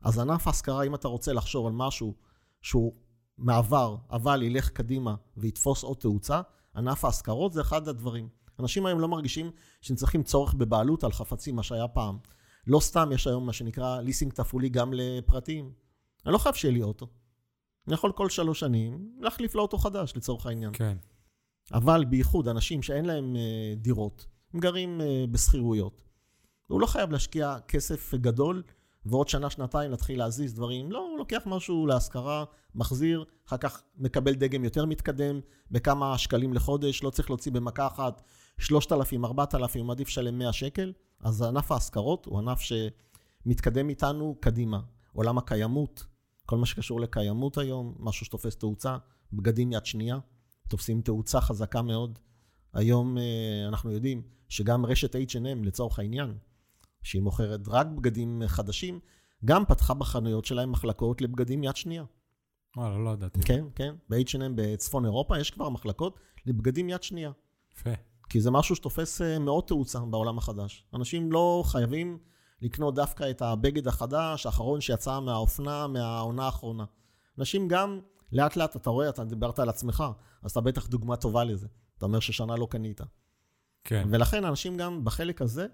אז ענף ההשכרה, אם אתה רוצה לחשוב על משהו שהוא מעבר, אבל ילך קדימה ויתפוס עוד תאוצה, ענף ההשכרות זה אחד הדברים. אנשים היום לא מרגישים שהם צריכים צורך בבעלות על חפצים, מה שהיה פעם. לא סתם יש היום מה שנקרא ליסינג תפעולי גם לפרטיים. אני לא חייב שיהיה לי אוטו. אני יכול כל שלוש שנים להחליף לאוטו חדש לצורך העניין. כן. אבל בייחוד אנשים שאין להם אה, דירות, הם גרים אה, בשכירויות. הוא לא חייב להשקיע כסף גדול ועוד שנה, שנתיים להתחיל להזיז דברים. לא, הוא לוקח משהו להשכרה, מחזיר, אחר כך מקבל דגם יותר מתקדם, בכמה שקלים לחודש, לא צריך להוציא במכה אחת 3,000, 4,000, הוא מעדיף לשלם 100 שקל. אז ענף ההשכרות הוא ענף שמתקדם איתנו קדימה. עולם הקיימות, כל מה שקשור לקיימות היום, משהו שתופס תאוצה, בגדים יד שנייה, תופסים תאוצה חזקה מאוד. היום אה, אנחנו יודעים שגם רשת H&M לצורך העניין, שהיא מוכרת רק בגדים חדשים, גם פתחה בחנויות שלהם מחלקות לבגדים יד שנייה. וואלה, לא ידעתי. כן, כן. ב-H&M בצפון אירופה יש כבר מחלקות לבגדים יד שנייה. יפה. כי זה משהו שתופס אה, מאוד תאוצה בעולם החדש. אנשים לא חייבים לקנות דווקא את הבגד החדש, האחרון שיצא מהאופנה, מהעונה האחרונה. אנשים גם, לאט לאט, אתה רואה, אתה דיברת על עצמך, אז אתה בטח דוגמה טובה לזה. אתה אומר ששנה לא קנית. כן. ולכן אנשים גם בחלק הזה,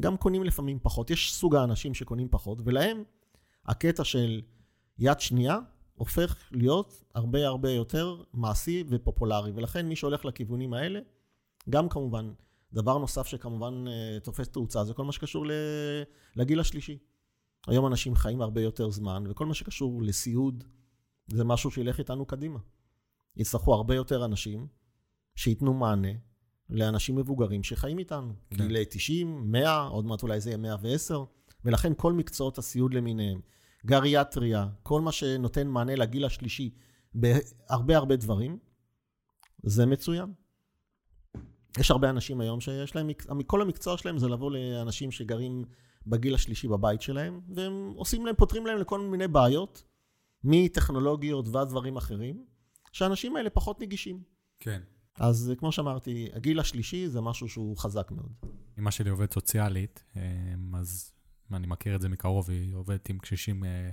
גם קונים לפעמים פחות. יש סוג האנשים שקונים פחות, ולהם הקטע של יד שנייה הופך להיות הרבה הרבה יותר מעשי ופופולרי. ולכן מי שהולך לכיוונים האלה, גם כמובן, דבר נוסף שכמובן אה, תופס תאוצה, זה כל מה שקשור לגיל השלישי. היום אנשים חיים הרבה יותר זמן, וכל מה שקשור לסיעוד, זה משהו שילך איתנו קדימה. יצטרכו הרבה יותר אנשים שייתנו מענה לאנשים מבוגרים שחיים איתנו. כן. גילי 90, 100, עוד מעט אולי זה יהיה 110, ולכן כל מקצועות הסיעוד למיניהם, גריאטריה, כל מה שנותן מענה לגיל השלישי בהרבה הרבה דברים, זה מצוין. יש הרבה אנשים היום שיש להם, כל המקצוע שלהם זה לבוא לאנשים שגרים בגיל השלישי בבית שלהם, והם עושים להם, פותרים להם לכל מיני בעיות, מטכנולוגיות ועד דברים אחרים, שהאנשים האלה פחות נגישים. כן. אז אה, כמו שאמרתי, הגיל השלישי זה משהו שהוא חזק מאוד. אמא שלי עובדת סוציאלית, אה, אז אני מכיר את זה מקרוב, היא עובדת עם קשישים אה,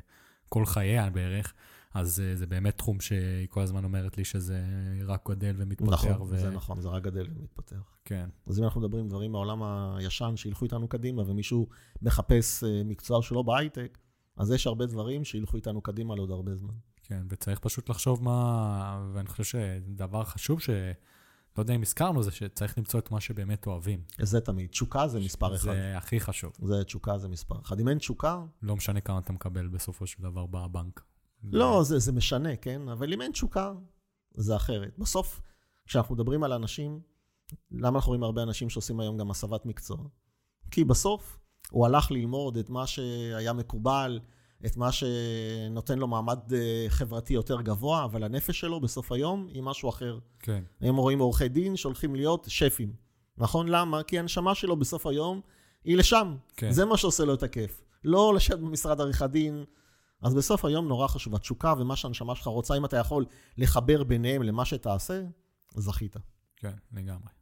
כל חייה בערך, אז זה באמת תחום שהיא כל הזמן אומרת לי שזה רק גדל ומתפתח. נכון, ו... זה נכון, זה רק גדל ומתפתח. כן. אז אם אנחנו מדברים דברים מהעולם הישן שילכו איתנו קדימה, ומישהו מחפש מקצוע שלו בהייטק, אז יש הרבה דברים שילכו איתנו קדימה לעוד הרבה זמן. כן, וצריך פשוט לחשוב מה... ואני חושב שדבר חשוב ש... לא יודע אם הזכרנו, זה שצריך למצוא את מה שבאמת אוהבים. זה תמיד. תשוקה זה מספר אחד. זה הכי חשוב. זה תשוקה זה מספר אחד. אם אין תשוקה... לא משנה כמה אתה מקבל בסופו של דבר בבנק. לא, זה, זה משנה, כן? אבל אם אין תשוקה, זה אחרת. בסוף, כשאנחנו מדברים על אנשים, למה אנחנו רואים הרבה אנשים שעושים היום גם הסבת מקצוע? כי בסוף הוא הלך ללמוד את מה שהיה מקובל, את מה שנותן לו מעמד אה, חברתי יותר גבוה, אבל הנפש שלו בסוף היום היא משהו אחר. כן. הם רואים עורכי דין שהולכים להיות שפים. נכון? למה? כי הנשמה שלו בסוף היום היא לשם. כן. זה מה שעושה לו את הכיף. לא לשבת במשרד עריכת דין. אז בסוף היום נורא חשוב התשוקה ומה שהנשמה שלך רוצה. אם אתה יכול לחבר ביניהם למה שתעשה, זכית. כן, לגמרי.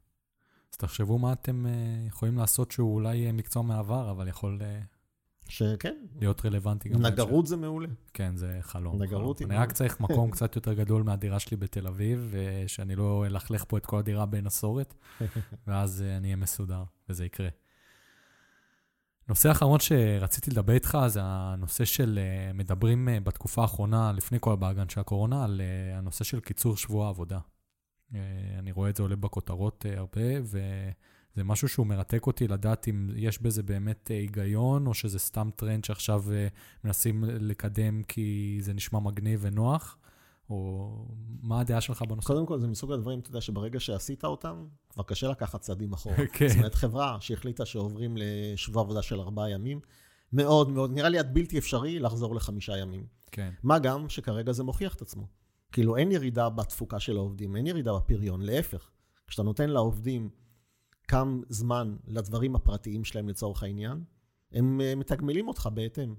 אז תחשבו מה אתם uh, יכולים לעשות שהוא אולי מקצוע מעבר, אבל יכול uh, שכן. להיות רלוונטי גם. נגרות זה מעולה. כן, זה חלום. נגרות היא... אני רק צריך מקום קצת יותר גדול מהדירה שלי בתל אביב, ושאני לא אלכלך פה את כל הדירה בנסורת, (laughs) ואז אה, אני אהיה מסודר, וזה יקרה. נושא אחרון שרציתי לדבר איתך זה הנושא של, אה, מדברים אה, בתקופה האחרונה, לפני כל הבאגן של הקורונה, על הנושא של קיצור שבוע העבודה. אני רואה את זה עולה בכותרות הרבה, ו... זה משהו שהוא מרתק אותי לדעת אם יש בזה באמת אה, היגיון, או שזה סתם טרנד שעכשיו אה, מנסים לקדם כי זה נשמע מגניב ונוח, או מה הדעה שלך בנושא? קודם כל, זה מסוג הדברים, אתה יודע, שברגע שעשית אותם, כבר קשה לקחת צעדים אחורה. (laughs) כן. זאת אומרת, חברה שהחליטה שעוברים לשבוע עבודה של ארבעה ימים, מאוד מאוד, נראה לי עד בלתי אפשרי לחזור לחמישה ימים. כן. מה גם שכרגע זה מוכיח את עצמו. כאילו, אין ירידה בתפוקה של העובדים, אין ירידה בפריון, להפך. כשאתה נותן לעובדים קם זמן לדברים הפרטיים שלהם לצורך העניין, הם אה, מתגמלים אותך בהתאם.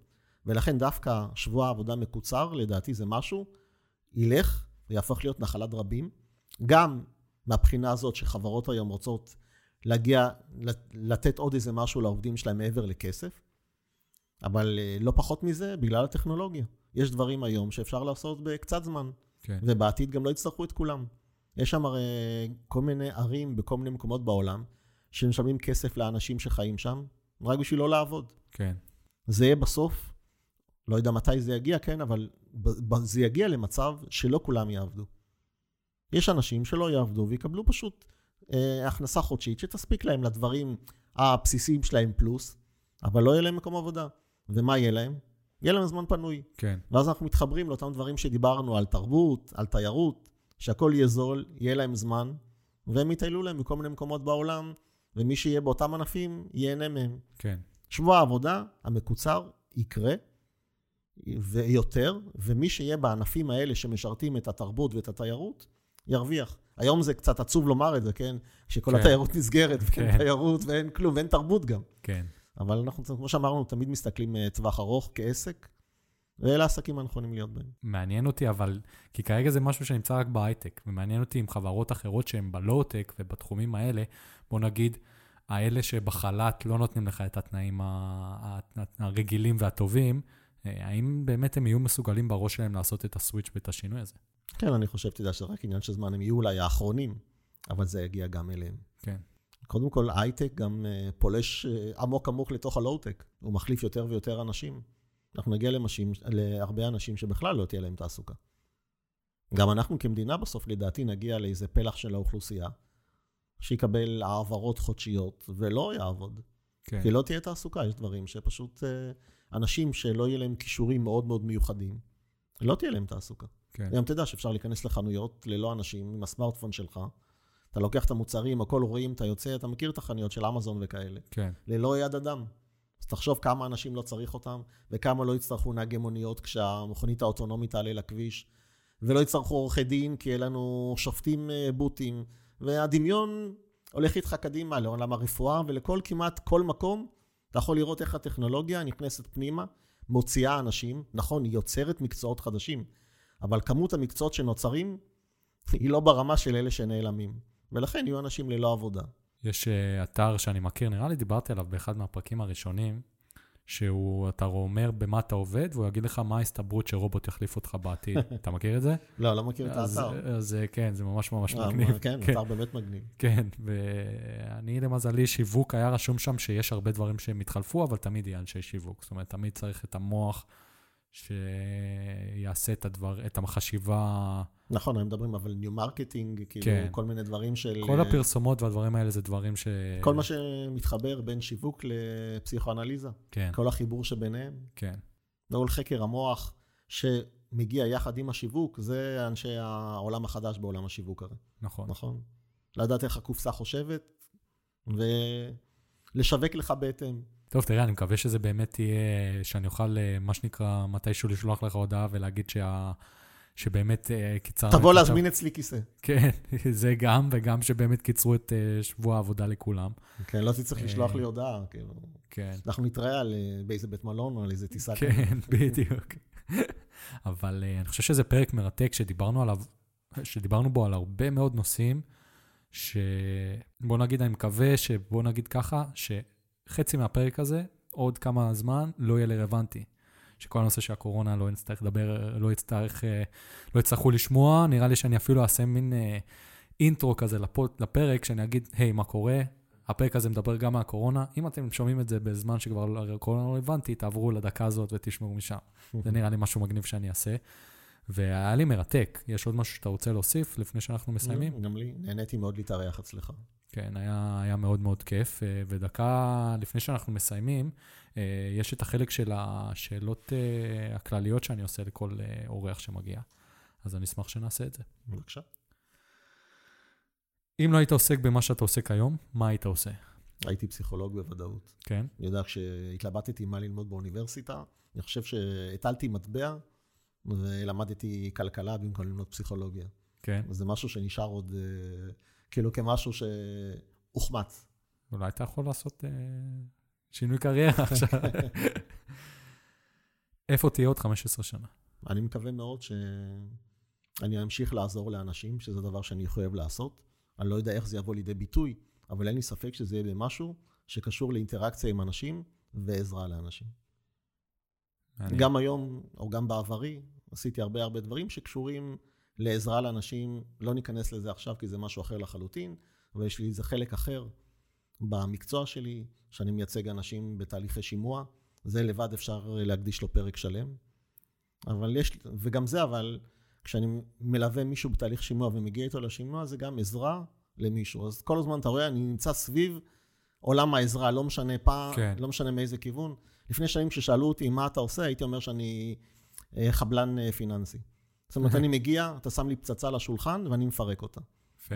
ולכן דווקא שבוע עבודה מקוצר, לדעתי זה משהו, ילך ויהפוך להיות נחלת רבים. גם מהבחינה הזאת שחברות היום רוצות להגיע, לתת עוד איזה משהו לעובדים שלהם מעבר לכסף, אבל אה, לא פחות מזה, בגלל הטכנולוגיה. יש דברים היום שאפשר לעשות בקצת זמן, כן. ובעתיד גם לא יצטרכו את כולם. יש שם הרי כל מיני ערים בכל מיני מקומות בעולם, שמשלמים כסף לאנשים שחיים שם, רק בשביל לא לעבוד. כן. זה יהיה בסוף, לא יודע מתי זה יגיע, כן, אבל זה יגיע למצב שלא כולם יעבדו. יש אנשים שלא יעבדו ויקבלו פשוט אה, הכנסה חודשית שתספיק להם לדברים הבסיסיים שלהם פלוס, אבל לא יהיה להם מקום עבודה. ומה יהיה להם? יהיה להם זמן פנוי. כן. ואז אנחנו מתחברים לאותם דברים שדיברנו על תרבות, על תיירות, שהכל יהיה זול, יהיה להם זמן, והם יטיילו להם מכל מיני מקומות בעולם, ומי שיהיה באותם ענפים ייהנה מהם. כן. שבוע העבודה המקוצר יקרה, ויותר, ומי שיהיה בענפים האלה שמשרתים את התרבות ואת התיירות, ירוויח. היום זה קצת עצוב לומר את זה, כן? שכל כן. התיירות נסגרת, ואין כן. תיירות ואין כלום, ואין תרבות גם. כן. אבל אנחנו, כמו שאמרנו, תמיד מסתכלים אה, טווח ארוך כעסק, ואלה העסקים הנכונים להיות בהם. מעניין אותי, אבל, כי כרגע זה משהו שנמצא רק בהייטק, ומעניין אותי עם חברות אחרות שהן בלואו-טק ובתחומים האלה, בוא נגיד, האלה שבחל"ת לא נותנים לך את התנאים הרגילים והטובים, אה, האם באמת הם יהיו מסוגלים בראש שלהם לעשות את הסוויץ' ואת השינוי הזה? כן, אני חושב, יודע, שזה רק עניין של זמן, הם יהיו אולי האחרונים, אבל זה יגיע גם אליהם. כן. קודם כל, הייטק גם אה, פולש אה, עמוק עמוק לתוך הלואו-טק. הוא מחליף יותר ויותר אנשים. אנחנו נגיע למשים, להרבה אנשים שבכלל לא תהיה להם תעסוקה. גם אנחנו כמדינה בסוף, לדעתי, נגיע לאיזה פלח של האוכלוסייה, שיקבל העברות חודשיות ולא יעבוד. כן. כי לא תהיה תעסוקה, יש דברים שפשוט אה, אנשים שלא יהיה להם כישורים מאוד מאוד מיוחדים, לא תהיה להם תעסוקה. כן. גם תדע שאפשר להיכנס לחנויות ללא אנשים עם הסמארטפון שלך. אתה לוקח את המוצרים, הכל רואים, אתה יוצא, אתה מכיר את החנויות של אמזון וכאלה. כן. ללא יד אדם. אז תחשוב כמה אנשים לא צריך אותם, וכמה לא יצטרכו נהגי מוניות כשהמכונית האוטונומית תעלה לכביש, ולא יצטרכו עורכי דין, כי יהיה לנו שופטים אה, בוטים, והדמיון הולך איתך קדימה לעולם הרפואה, ולכל כמעט כל מקום אתה יכול לראות איך הטכנולוגיה נכנסת פנימה, מוציאה אנשים, נכון, היא יוצרת מקצועות חדשים, אבל כמות המקצועות שנוצרים היא לא ברמה של אלה שנעלמים. ולכן יהיו אנשים ללא עבודה. יש uh, אתר שאני מכיר, נראה לי דיברתי עליו באחד מהפרקים הראשונים, שהוא, אתה אומר במה אתה עובד, והוא יגיד לך מה ההסתברות שרובוט יחליף אותך בעתיד. (laughs) אתה מכיר את זה? לא, לא מכיר את האתר. אז אה, כן, זה ממש ממש אה, מגניב. כן, כן, אתר באמת מגניב. כן, ואני למזלי, שיווק היה רשום שם שיש הרבה דברים שהם התחלפו, אבל תמיד יהיה אנשי שיווק. זאת אומרת, תמיד צריך את המוח שיעשה את הדבר, את החשיבה. נכון, הם מדברים, אבל neuromarketing, כאילו, כן. כל מיני דברים של... כל הפרסומות והדברים האלה זה דברים ש... כל מה שמתחבר בין שיווק לפסיכואנליזה, כן, כל החיבור שביניהם, כן, כל חקר המוח שמגיע יחד עם השיווק, זה אנשי העולם החדש בעולם השיווק הרי, נכון. נכון? לדעת איך הקופסה חושבת, ולשווק לך בהתאם. טוב, תראה, אני מקווה שזה באמת יהיה, שאני אוכל, אה, מה שנקרא, מתישהו לשלוח לך הודעה ולהגיד שה... שבאמת אה, קיצרנו... תבוא להזמין אצלי כיסא. כן, (laughs) זה גם, וגם שבאמת קיצרו את אה, שבוע העבודה לכולם. כן, לא תצטרך לשלוח לי הודעה, כאילו. כן, אנחנו נתראה על באיזה בית מלון או על איזה טיסה. כן, (laughs) בדיוק. (laughs) אבל אני חושב שזה פרק מרתק שדיברנו עליו, שדיברנו בו על הרבה מאוד נושאים, שבוא נגיד, אני מקווה שבוא נגיד ככה, שחצי מהפרק הזה, עוד כמה זמן, לא יהיה רלוונטי. שכל הנושא של הקורונה לא נצטרך לדבר, לא יצטרך, אה, לא יצטרכו לשמוע, נראה לי שאני אפילו אעשה מין אה, אינטרו כזה לפוד, לפרק, שאני אגיד, היי, מה קורה? הפרק הזה מדבר גם מהקורונה. אם אתם שומעים את זה בזמן שכבר הקורונה לא רלוונטי, תעברו לדקה הזאת ותשמעו משם. זה נראה לי משהו מגניב שאני אעשה. והיה לי מרתק. יש עוד משהו שאתה רוצה להוסיף לפני שאנחנו מסיימים? גם לי, נהניתי מאוד להתארח אצלך. כן, היה, היה מאוד מאוד כיף. אה, ודקה לפני שאנחנו מסיימים, אה, יש את החלק של השאלות אה, הכלליות שאני עושה לכל אורח שמגיע. אז אני אשמח שנעשה את זה. בבקשה. אם לא היית עוסק במה שאתה עוסק היום, מה היית עושה? הייתי פסיכולוג בוודאות. כן? אני יודע, כשהתלבטתי מה ללמוד באוניברסיטה, אני חושב שהטלתי מטבע ולמדתי כלכלה במקום ללמוד פסיכולוגיה. כן. זה משהו שנשאר עוד כאילו כמשהו שהוחמץ. אולי אתה יכול לעשות אה, שינוי קריירה (laughs) עכשיו. איפה תהיה עוד 15 שנה? אני מקווה מאוד שאני אמשיך לעזור לאנשים, שזה דבר שאני חייב לעשות. אני לא יודע איך זה יבוא לידי ביטוי, אבל אין לי ספק שזה יהיה במשהו שקשור לאינטראקציה עם אנשים ועזרה לאנשים. מעניין. גם היום, או גם בעברי, עשיתי הרבה הרבה דברים שקשורים לעזרה לאנשים. לא ניכנס לזה עכשיו, כי זה משהו אחר לחלוטין, אבל יש לי איזה חלק אחר במקצוע שלי, שאני מייצג אנשים בתהליכי שימוע. זה לבד אפשר להקדיש לו פרק שלם. אבל יש, וגם זה, אבל כשאני מלווה מישהו בתהליך שימוע ומגיע איתו לשימוע, זה גם עזרה למישהו. אז כל הזמן אתה רואה, אני נמצא סביב עולם העזרה, לא משנה פעם, כן. לא משנה מאיזה כיוון. לפני שנים כששאלו אותי מה אתה עושה, הייתי אומר שאני אה, חבלן אה, פיננסי. זאת אומרת, אני מגיע, אתה שם לי פצצה לשולחן ואני מפרק אותה. יפה.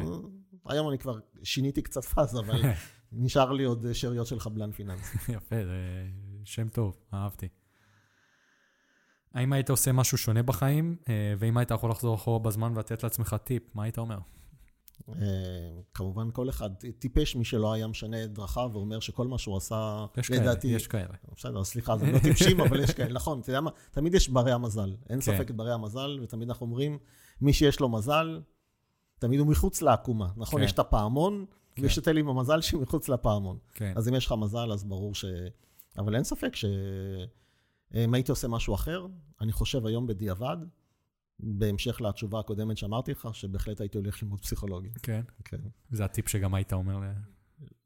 היום אני כבר שיניתי קצת פאזה, אבל (laughs) נשאר לי עוד שאריות של חבלן פיננסי. (laughs) יפה, זה שם טוב, אהבתי. האם היית עושה משהו שונה בחיים, אה, ואם היית יכול לחזור אחורה בזמן ולתת לעצמך טיפ, מה היית אומר? אה, כמובן, כל אחד טיפש מי שלא היה משנה את דרכיו ואומר שכל מה שהוא עשה, יש כאלה, לדעתי... יש כאלה. בסדר, סליחה, זה לא טיפשים, אבל יש כאלה, נכון, אתה יודע מה, תמיד יש ברי המזל. אין כן. ספק ברי המזל, ותמיד אנחנו אומרים, מי שיש לו מזל, תמיד הוא מחוץ לעקומה. נכון, כן. יש את הפעמון, כן. ויש את אלה עם המזל שמחוץ לפעמון. כן, אז אם יש לך מזל, אז ברור ש... אבל אין ספק ש... אם הייתי עושה משהו אחר, אני חושב היום בדיעבד, בהמשך לתשובה הקודמת שאמרתי לך, שבהחלט הייתי הולך ללמוד פסיכולוגיה. כן. כן. זה הטיפ שגם היית אומר ל...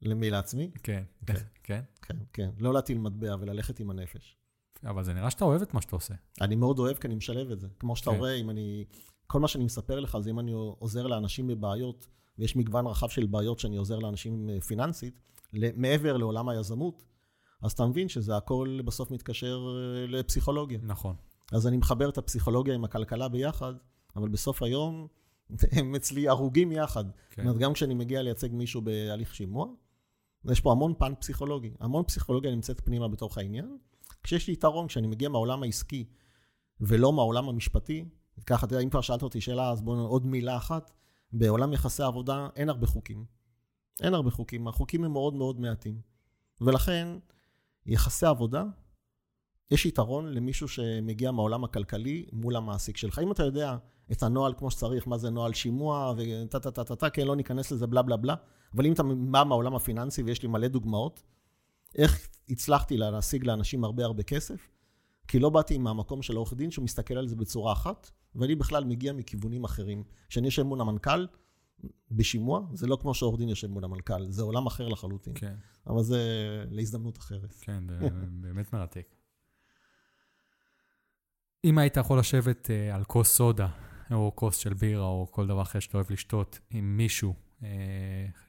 למי לעצמי? כן, כן. כן. כן, כן. לא להטיל מטבע וללכת עם הנפש. אבל זה נראה שאתה אוהב את מה שאתה עושה. אני מאוד אוהב כי אני משלב את זה. כמו שאתה כן. רואה, אם אני... כל מה שאני מספר לך זה אם אני עוזר לאנשים בבעיות, ויש מגוון רחב של בעיות שאני עוזר לאנשים אה, פיננסית, מעבר לעולם היזמות, אז אתה מבין שזה הכל בסוף מתקשר אה, לפסיכולוגיה. נכון. אז אני מחבר את הפסיכולוגיה עם הכלכלה ביחד, אבל בסוף היום (laughs) הם אצלי הרוגים יחד. זאת כן. אומרת, גם כשאני מגיע לייצג מישהו בהליך שימוע, יש פה המון פן פסיכולוגי. המון פסיכולוגיה נמצאת פנימה בתוך העניין. כשיש לי יתרון, כשאני מגיע מהעולם העסקי ולא מהעולם המשפטי, ככה, אתה יודע, אם כבר שאלת אותי שאלה, אז בואו עוד מילה אחת. בעולם יחסי עבודה אין הרבה חוקים. אין הרבה חוקים, החוקים הם מאוד מאוד מעטים. ולכן, יחסי עבודה, יש יתרון למישהו שמגיע מהעולם הכלכלי מול המעסיק שלך. אם אתה יודע את הנוהל כמו שצריך, מה זה נוהל שימוע, וטה טה טה טה טה, כן, לא ניכנס לזה בלה בלה בלה. אבל אם אתה בא מהעולם הפיננסי, ויש לי מלא דוגמאות, איך הצלחתי להשיג לאנשים הרבה הרבה כסף? כי לא באתי מהמקום של עורך דין שמסתכל על זה בצורה אחת, ואני בכלל מגיע מכיוונים אחרים. כשאני יושב מול המנכ"ל, בשימוע, זה לא כמו שעורך דין יושב מול המנכ"ל, זה עולם אחר לחלוטין. כן. אבל זה להזדמנות אחרת. כן, באמת מרתק. אם היית יכול לשבת uh, על כוס סודה, או כוס של בירה, או כל דבר אחר שאתה אוהב לשתות, עם מישהו uh,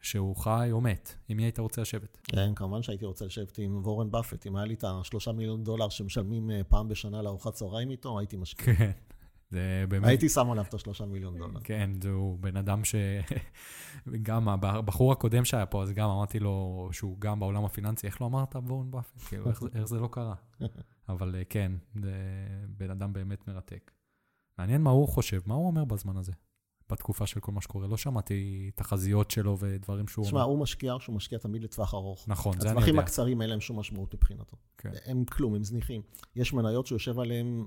שהוא חי או מת, עם מי היית רוצה לשבת? כן, כמובן שהייתי רוצה לשבת עם וורן באפט. אם היה לי את השלושה מיליון דולר שמשלמים uh, פעם בשנה לארוחת צהריים איתו, הייתי משקיע. כן. זה באמת... הייתי שם עליו את השלושה מיליון דולר. כן, זהו בן אדם ש... (laughs) גם הבחור הקודם שהיה פה, אז גם אמרתי לו שהוא גם בעולם הפיננסי, איך לא אמרת וורן באפט? כאילו, איך זה לא קרה? (laughs) אבל כן, זה בן אדם באמת מרתק. מעניין מה הוא חושב, מה הוא אומר בזמן הזה, בתקופה של כל מה שקורה. לא שמעתי תחזיות שלו ודברים שהוא תשמע, הוא משקיע שהוא משקיע תמיד לטווח ארוך. נכון, זה אני יודע. הטווחים הקצרים אין להם שום משמעות מבחינתו. כן. הם כלום, הם זניחים. יש מניות שהוא יושב עליהן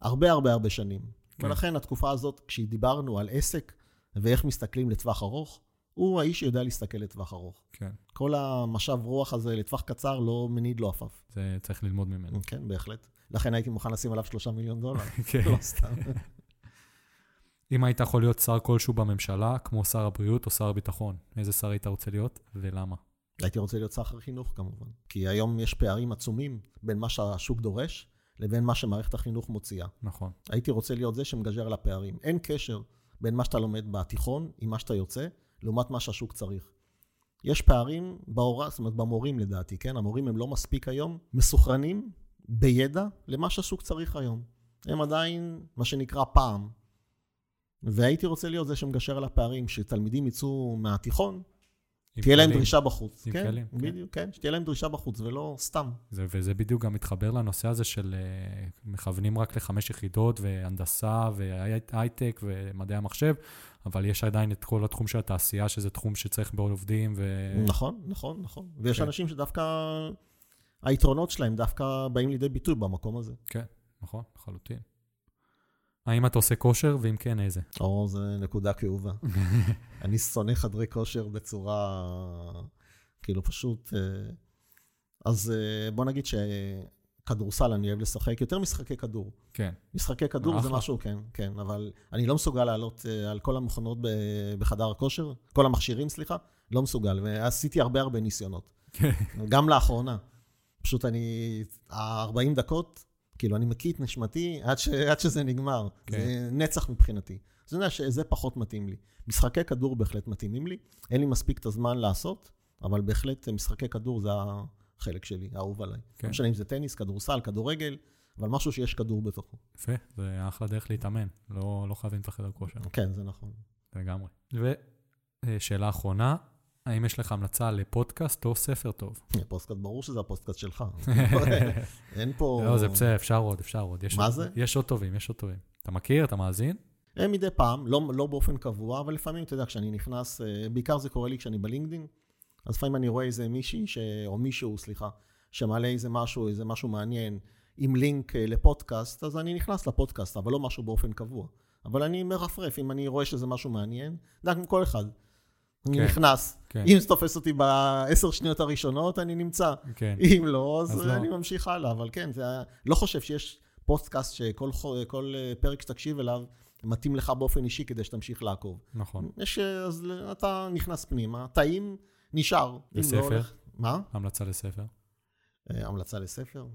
הרבה הרבה הרבה שנים. כן. ולכן התקופה הזאת, כשדיברנו על עסק ואיך מסתכלים לטווח ארוך, הוא האיש שיודע להסתכל לטווח ארוך. כן, כל המשב רוח הזה לטווח קצר לא מניד לו עפעף. זה צריך ללמוד ממנו. כן, בהחלט. לכן הייתי מוכן לשים עליו שלושה מיליון דולר. (laughs) כן. לא סתם. אם היית יכול להיות שר כלשהו בממשלה, כמו שר הבריאות או שר הביטחון, איזה שר היית רוצה להיות ולמה? הייתי רוצה להיות שר חינוך כמובן. כי היום יש פערים עצומים בין מה שהשוק דורש לבין מה שמערכת החינוך מוציאה. נכון. הייתי רוצה להיות זה שמגשר על הפערים. אין קשר בין מה שאתה לומד בתיכון עם מה שאתה יוצא, לעומת מה שהשוק צריך. יש פערים בהוראה, זאת אומרת במורים לדעתי, כן? המורים הם לא מספיק היום מסוכרנים בידע למה שהשוק צריך היום. הם עדיין, מה שנקרא, פעם. והייתי רוצה להיות זה שמגשר על הפערים, שתלמידים יצאו מהתיכון, תהיה להם. דרישה בחוץ. כן, כלים, כן. בדיוק, כן, שתהיה להם דרישה בחוץ, ולא סתם. זה, וזה בדיוק גם מתחבר לנושא הזה של אה, מכוונים רק לחמש יחידות, והנדסה, והייטק, ומדעי המחשב, אבל יש עדיין את כל התחום של התעשייה, שזה תחום שצריך בעוד עובדים, ו... נכון, נכון, נכון. ויש כן. אנשים שדווקא, היתרונות שלהם דווקא באים לידי ביטוי במקום הזה. כן, נכון, לחלוטין. האם אתה עושה כושר, ואם כן, איזה? או, זו נקודה כאובה. (laughs) אני שונא חדרי כושר בצורה, כאילו פשוט... אה, אז אה, בוא נגיד שכדורסל אני אוהב לשחק, יותר משחקי כדור. כן, משחקי כדור זה. משהו, כן, כן, אבל אני לא מסוגל לעלות אה, על כל המכונות בחדר הכושר, כל המכשירים, סליחה, לא מסוגל, ועשיתי הרבה הרבה ניסיונות. כן, גם לאחרונה. פשוט אני, ה-40 דקות, כאילו, אני מקיא את נשמתי עד, ש, עד שזה נגמר. כן. זה נצח מבחינתי. אז אני יודע שזה פחות מתאים לי. משחקי כדור בהחלט מתאימים לי. אין לי מספיק את הזמן לעשות, אבל בהחלט משחקי כדור זה החלק שלי, האהוב עליי. כן. לא משנה אם זה טניס, כדורסל, כדורגל, אבל משהו שיש כדור בתוכו. יפה, זה אחלה דרך להתאמן, לא, לא חייבים את החדר כושר, כן, זה נכון. לגמרי. ושאלה אחרונה, האם יש לך המלצה לפודקאסט או ספר טוב? (laughs) פוסטקאסט, ברור שזה הפוסטקאסט שלך. (laughs) אין פה... לא, זה בסדר, אפשר עוד, אפשר עוד. יש מה זה? יש עוד טובים, יש עוד טובים. אתה מכיר? אתה מאזין? אה, מדי פעם, לא, לא באופן קבוע, אבל לפעמים, אתה יודע, כשאני נכנס, אה, בעיקר זה קורה לי כשאני בלינקדין, אז לפעמים אני רואה איזה מישהי, ש... או מישהו, סליחה, שמעלה איזה משהו, איזה משהו מעניין, עם לינק אה, לפודקאסט, אז אני נכנס לפודקאסט, אבל לא משהו באופן קבוע. אבל אני מרפרף, אם אני רואה שזה משהו מעניין, יודע, כמו כל אחד. אני כן, נכנס, כן. אם זה תופס אותי בעשר שניות הראשונות, אני נמצא. כן. אם לא, אז, אז לא. אני ממשיך הלאה, אבל כן, זה, לא חושב שיש פודקאסט שכל כל אה, פרק שתקשיב אליו מתאים לך באופן אישי כדי שתמשיך לעקוב. נכון. יש, אה, אז אתה נכנס פנימה, טעים, נשאר. לא? הולך- מה? המלצה לספר. אה, המלצה לספר?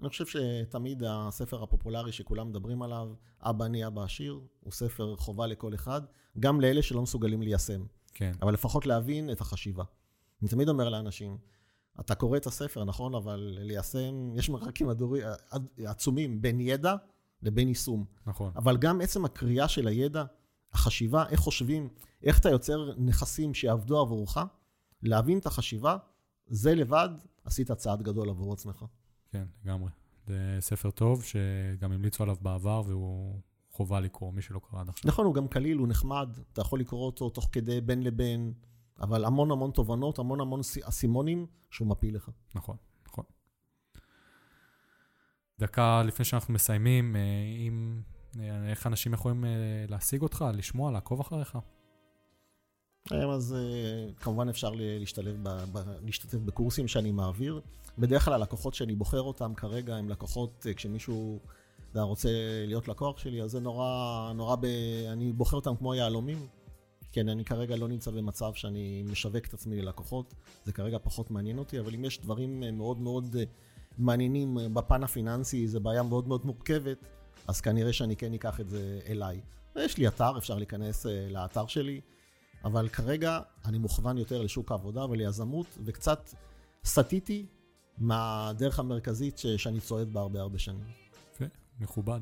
אני חושב שתמיד הספר הפופולרי שכולם מדברים עליו, אבא אני אבא עשיר, הוא ספר חובה לכל אחד, גם לאלה שלא מסוגלים ליישם. כן, אבל לפחות להבין את החשיבה. אני תמיד אומר לאנשים, אתה קורא את הספר, נכון, אבל ליישם, יש מרחקים הדורי- עצומים בין ידע לבין יישום. נכון. אבל גם עצם הקריאה של הידע, החשיבה, איך חושבים, איך אתה יוצר נכסים שיעבדו עבורך, להבין את החשיבה, זה לבד עשית צעד גדול עבור עצמך. כן, לגמרי. זה ספר טוב שגם המליצו עליו בעבר והוא חובה לקרוא, מי שלא קרא עד עכשיו. נכון, הוא גם קליל, הוא נחמד, אתה יכול לקרוא אותו תוך כדי בין לבין, אבל המון המון תובנות, המון המון אסימונים שהוא מפיל לך. נכון, נכון. דקה לפני שאנחנו מסיימים, אה, אם אה, איך אנשים יכולים אה, להשיג אותך, לשמוע, לעקוב אחריך? אז אה, כמובן אפשר להשתלב ב, ב, להשתתף בקורסים שאני מעביר. בדרך כלל הלקוחות שאני בוחר אותם כרגע הם לקוחות, אה, כשמישהו אתה רוצה להיות לקוח שלי, אז זה נורא, נורא ב... אני בוחר אותם כמו יהלומים. כן, אני כרגע לא נמצא במצב שאני משווק את עצמי ללקוחות, זה כרגע פחות מעניין אותי, אבל אם יש דברים אה, מאוד מאוד מעניינים בפן הפיננסי, זו בעיה מאוד מאוד מורכבת, אז כנראה שאני כן אקח את זה אליי. יש לי אתר, אפשר להיכנס לאתר שלי. אבל כרגע אני מוכוון יותר לשוק העבודה וליזמות, וקצת סטיתי מהדרך המרכזית ש- שאני צועד בה הרבה הרבה שנים. יפה, מכובד.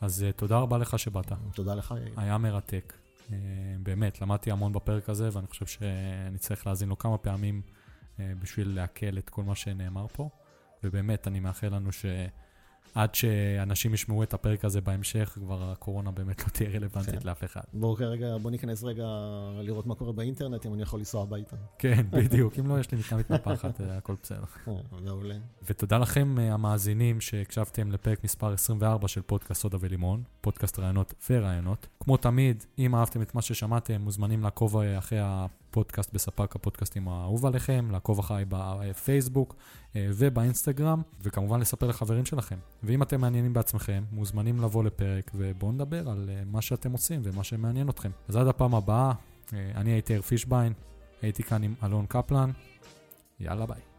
אז uh, תודה רבה לך שבאת. תודה לך, יאיר. היה מרתק. Uh, באמת, למדתי המון בפרק הזה, ואני חושב שאני צריך להאזין לו כמה פעמים uh, בשביל לעכל את כל מה שנאמר פה. ובאמת, אני מאחל לנו ש... עד שאנשים ישמעו את הפרק הזה בהמשך, כבר הקורונה באמת לא תהיה רלוונטית כן. לאף אחד. בואו כרגע, בוא ניכנס רגע לראות מה קורה באינטרנט, אם אני יכול לנסוע הביתה. כן, (laughs) בדיוק. אם לא, יש לי מיטה מתנפחת, אה, הכל בסדר. אה, מעולה. ותודה לכם, אה, המאזינים, שהקשבתם לפרק מספר 24 של פודקאסט סודה ולימון, פודקאסט רעיונות ורעיונות. כמו תמיד, אם אהבתם את מה ששמעתם, מוזמנים לעקוב אחרי הפודקאסט בספק הפודקאסטים האהוב עליכם, לעקוב אחריי בפייסבוק ובאינסטגרם, וכמובן לספר לחברים שלכם. ואם אתם מעניינים בעצמכם, מוזמנים לבוא לפרק ובואו נדבר על אה, מה שאתם עושים ומה שמעניין אתכם. אז עד הפעם הבאה, אה, אני הייתי אר פישביין, הייתי כאן עם אלון קפלן, יאללה ביי.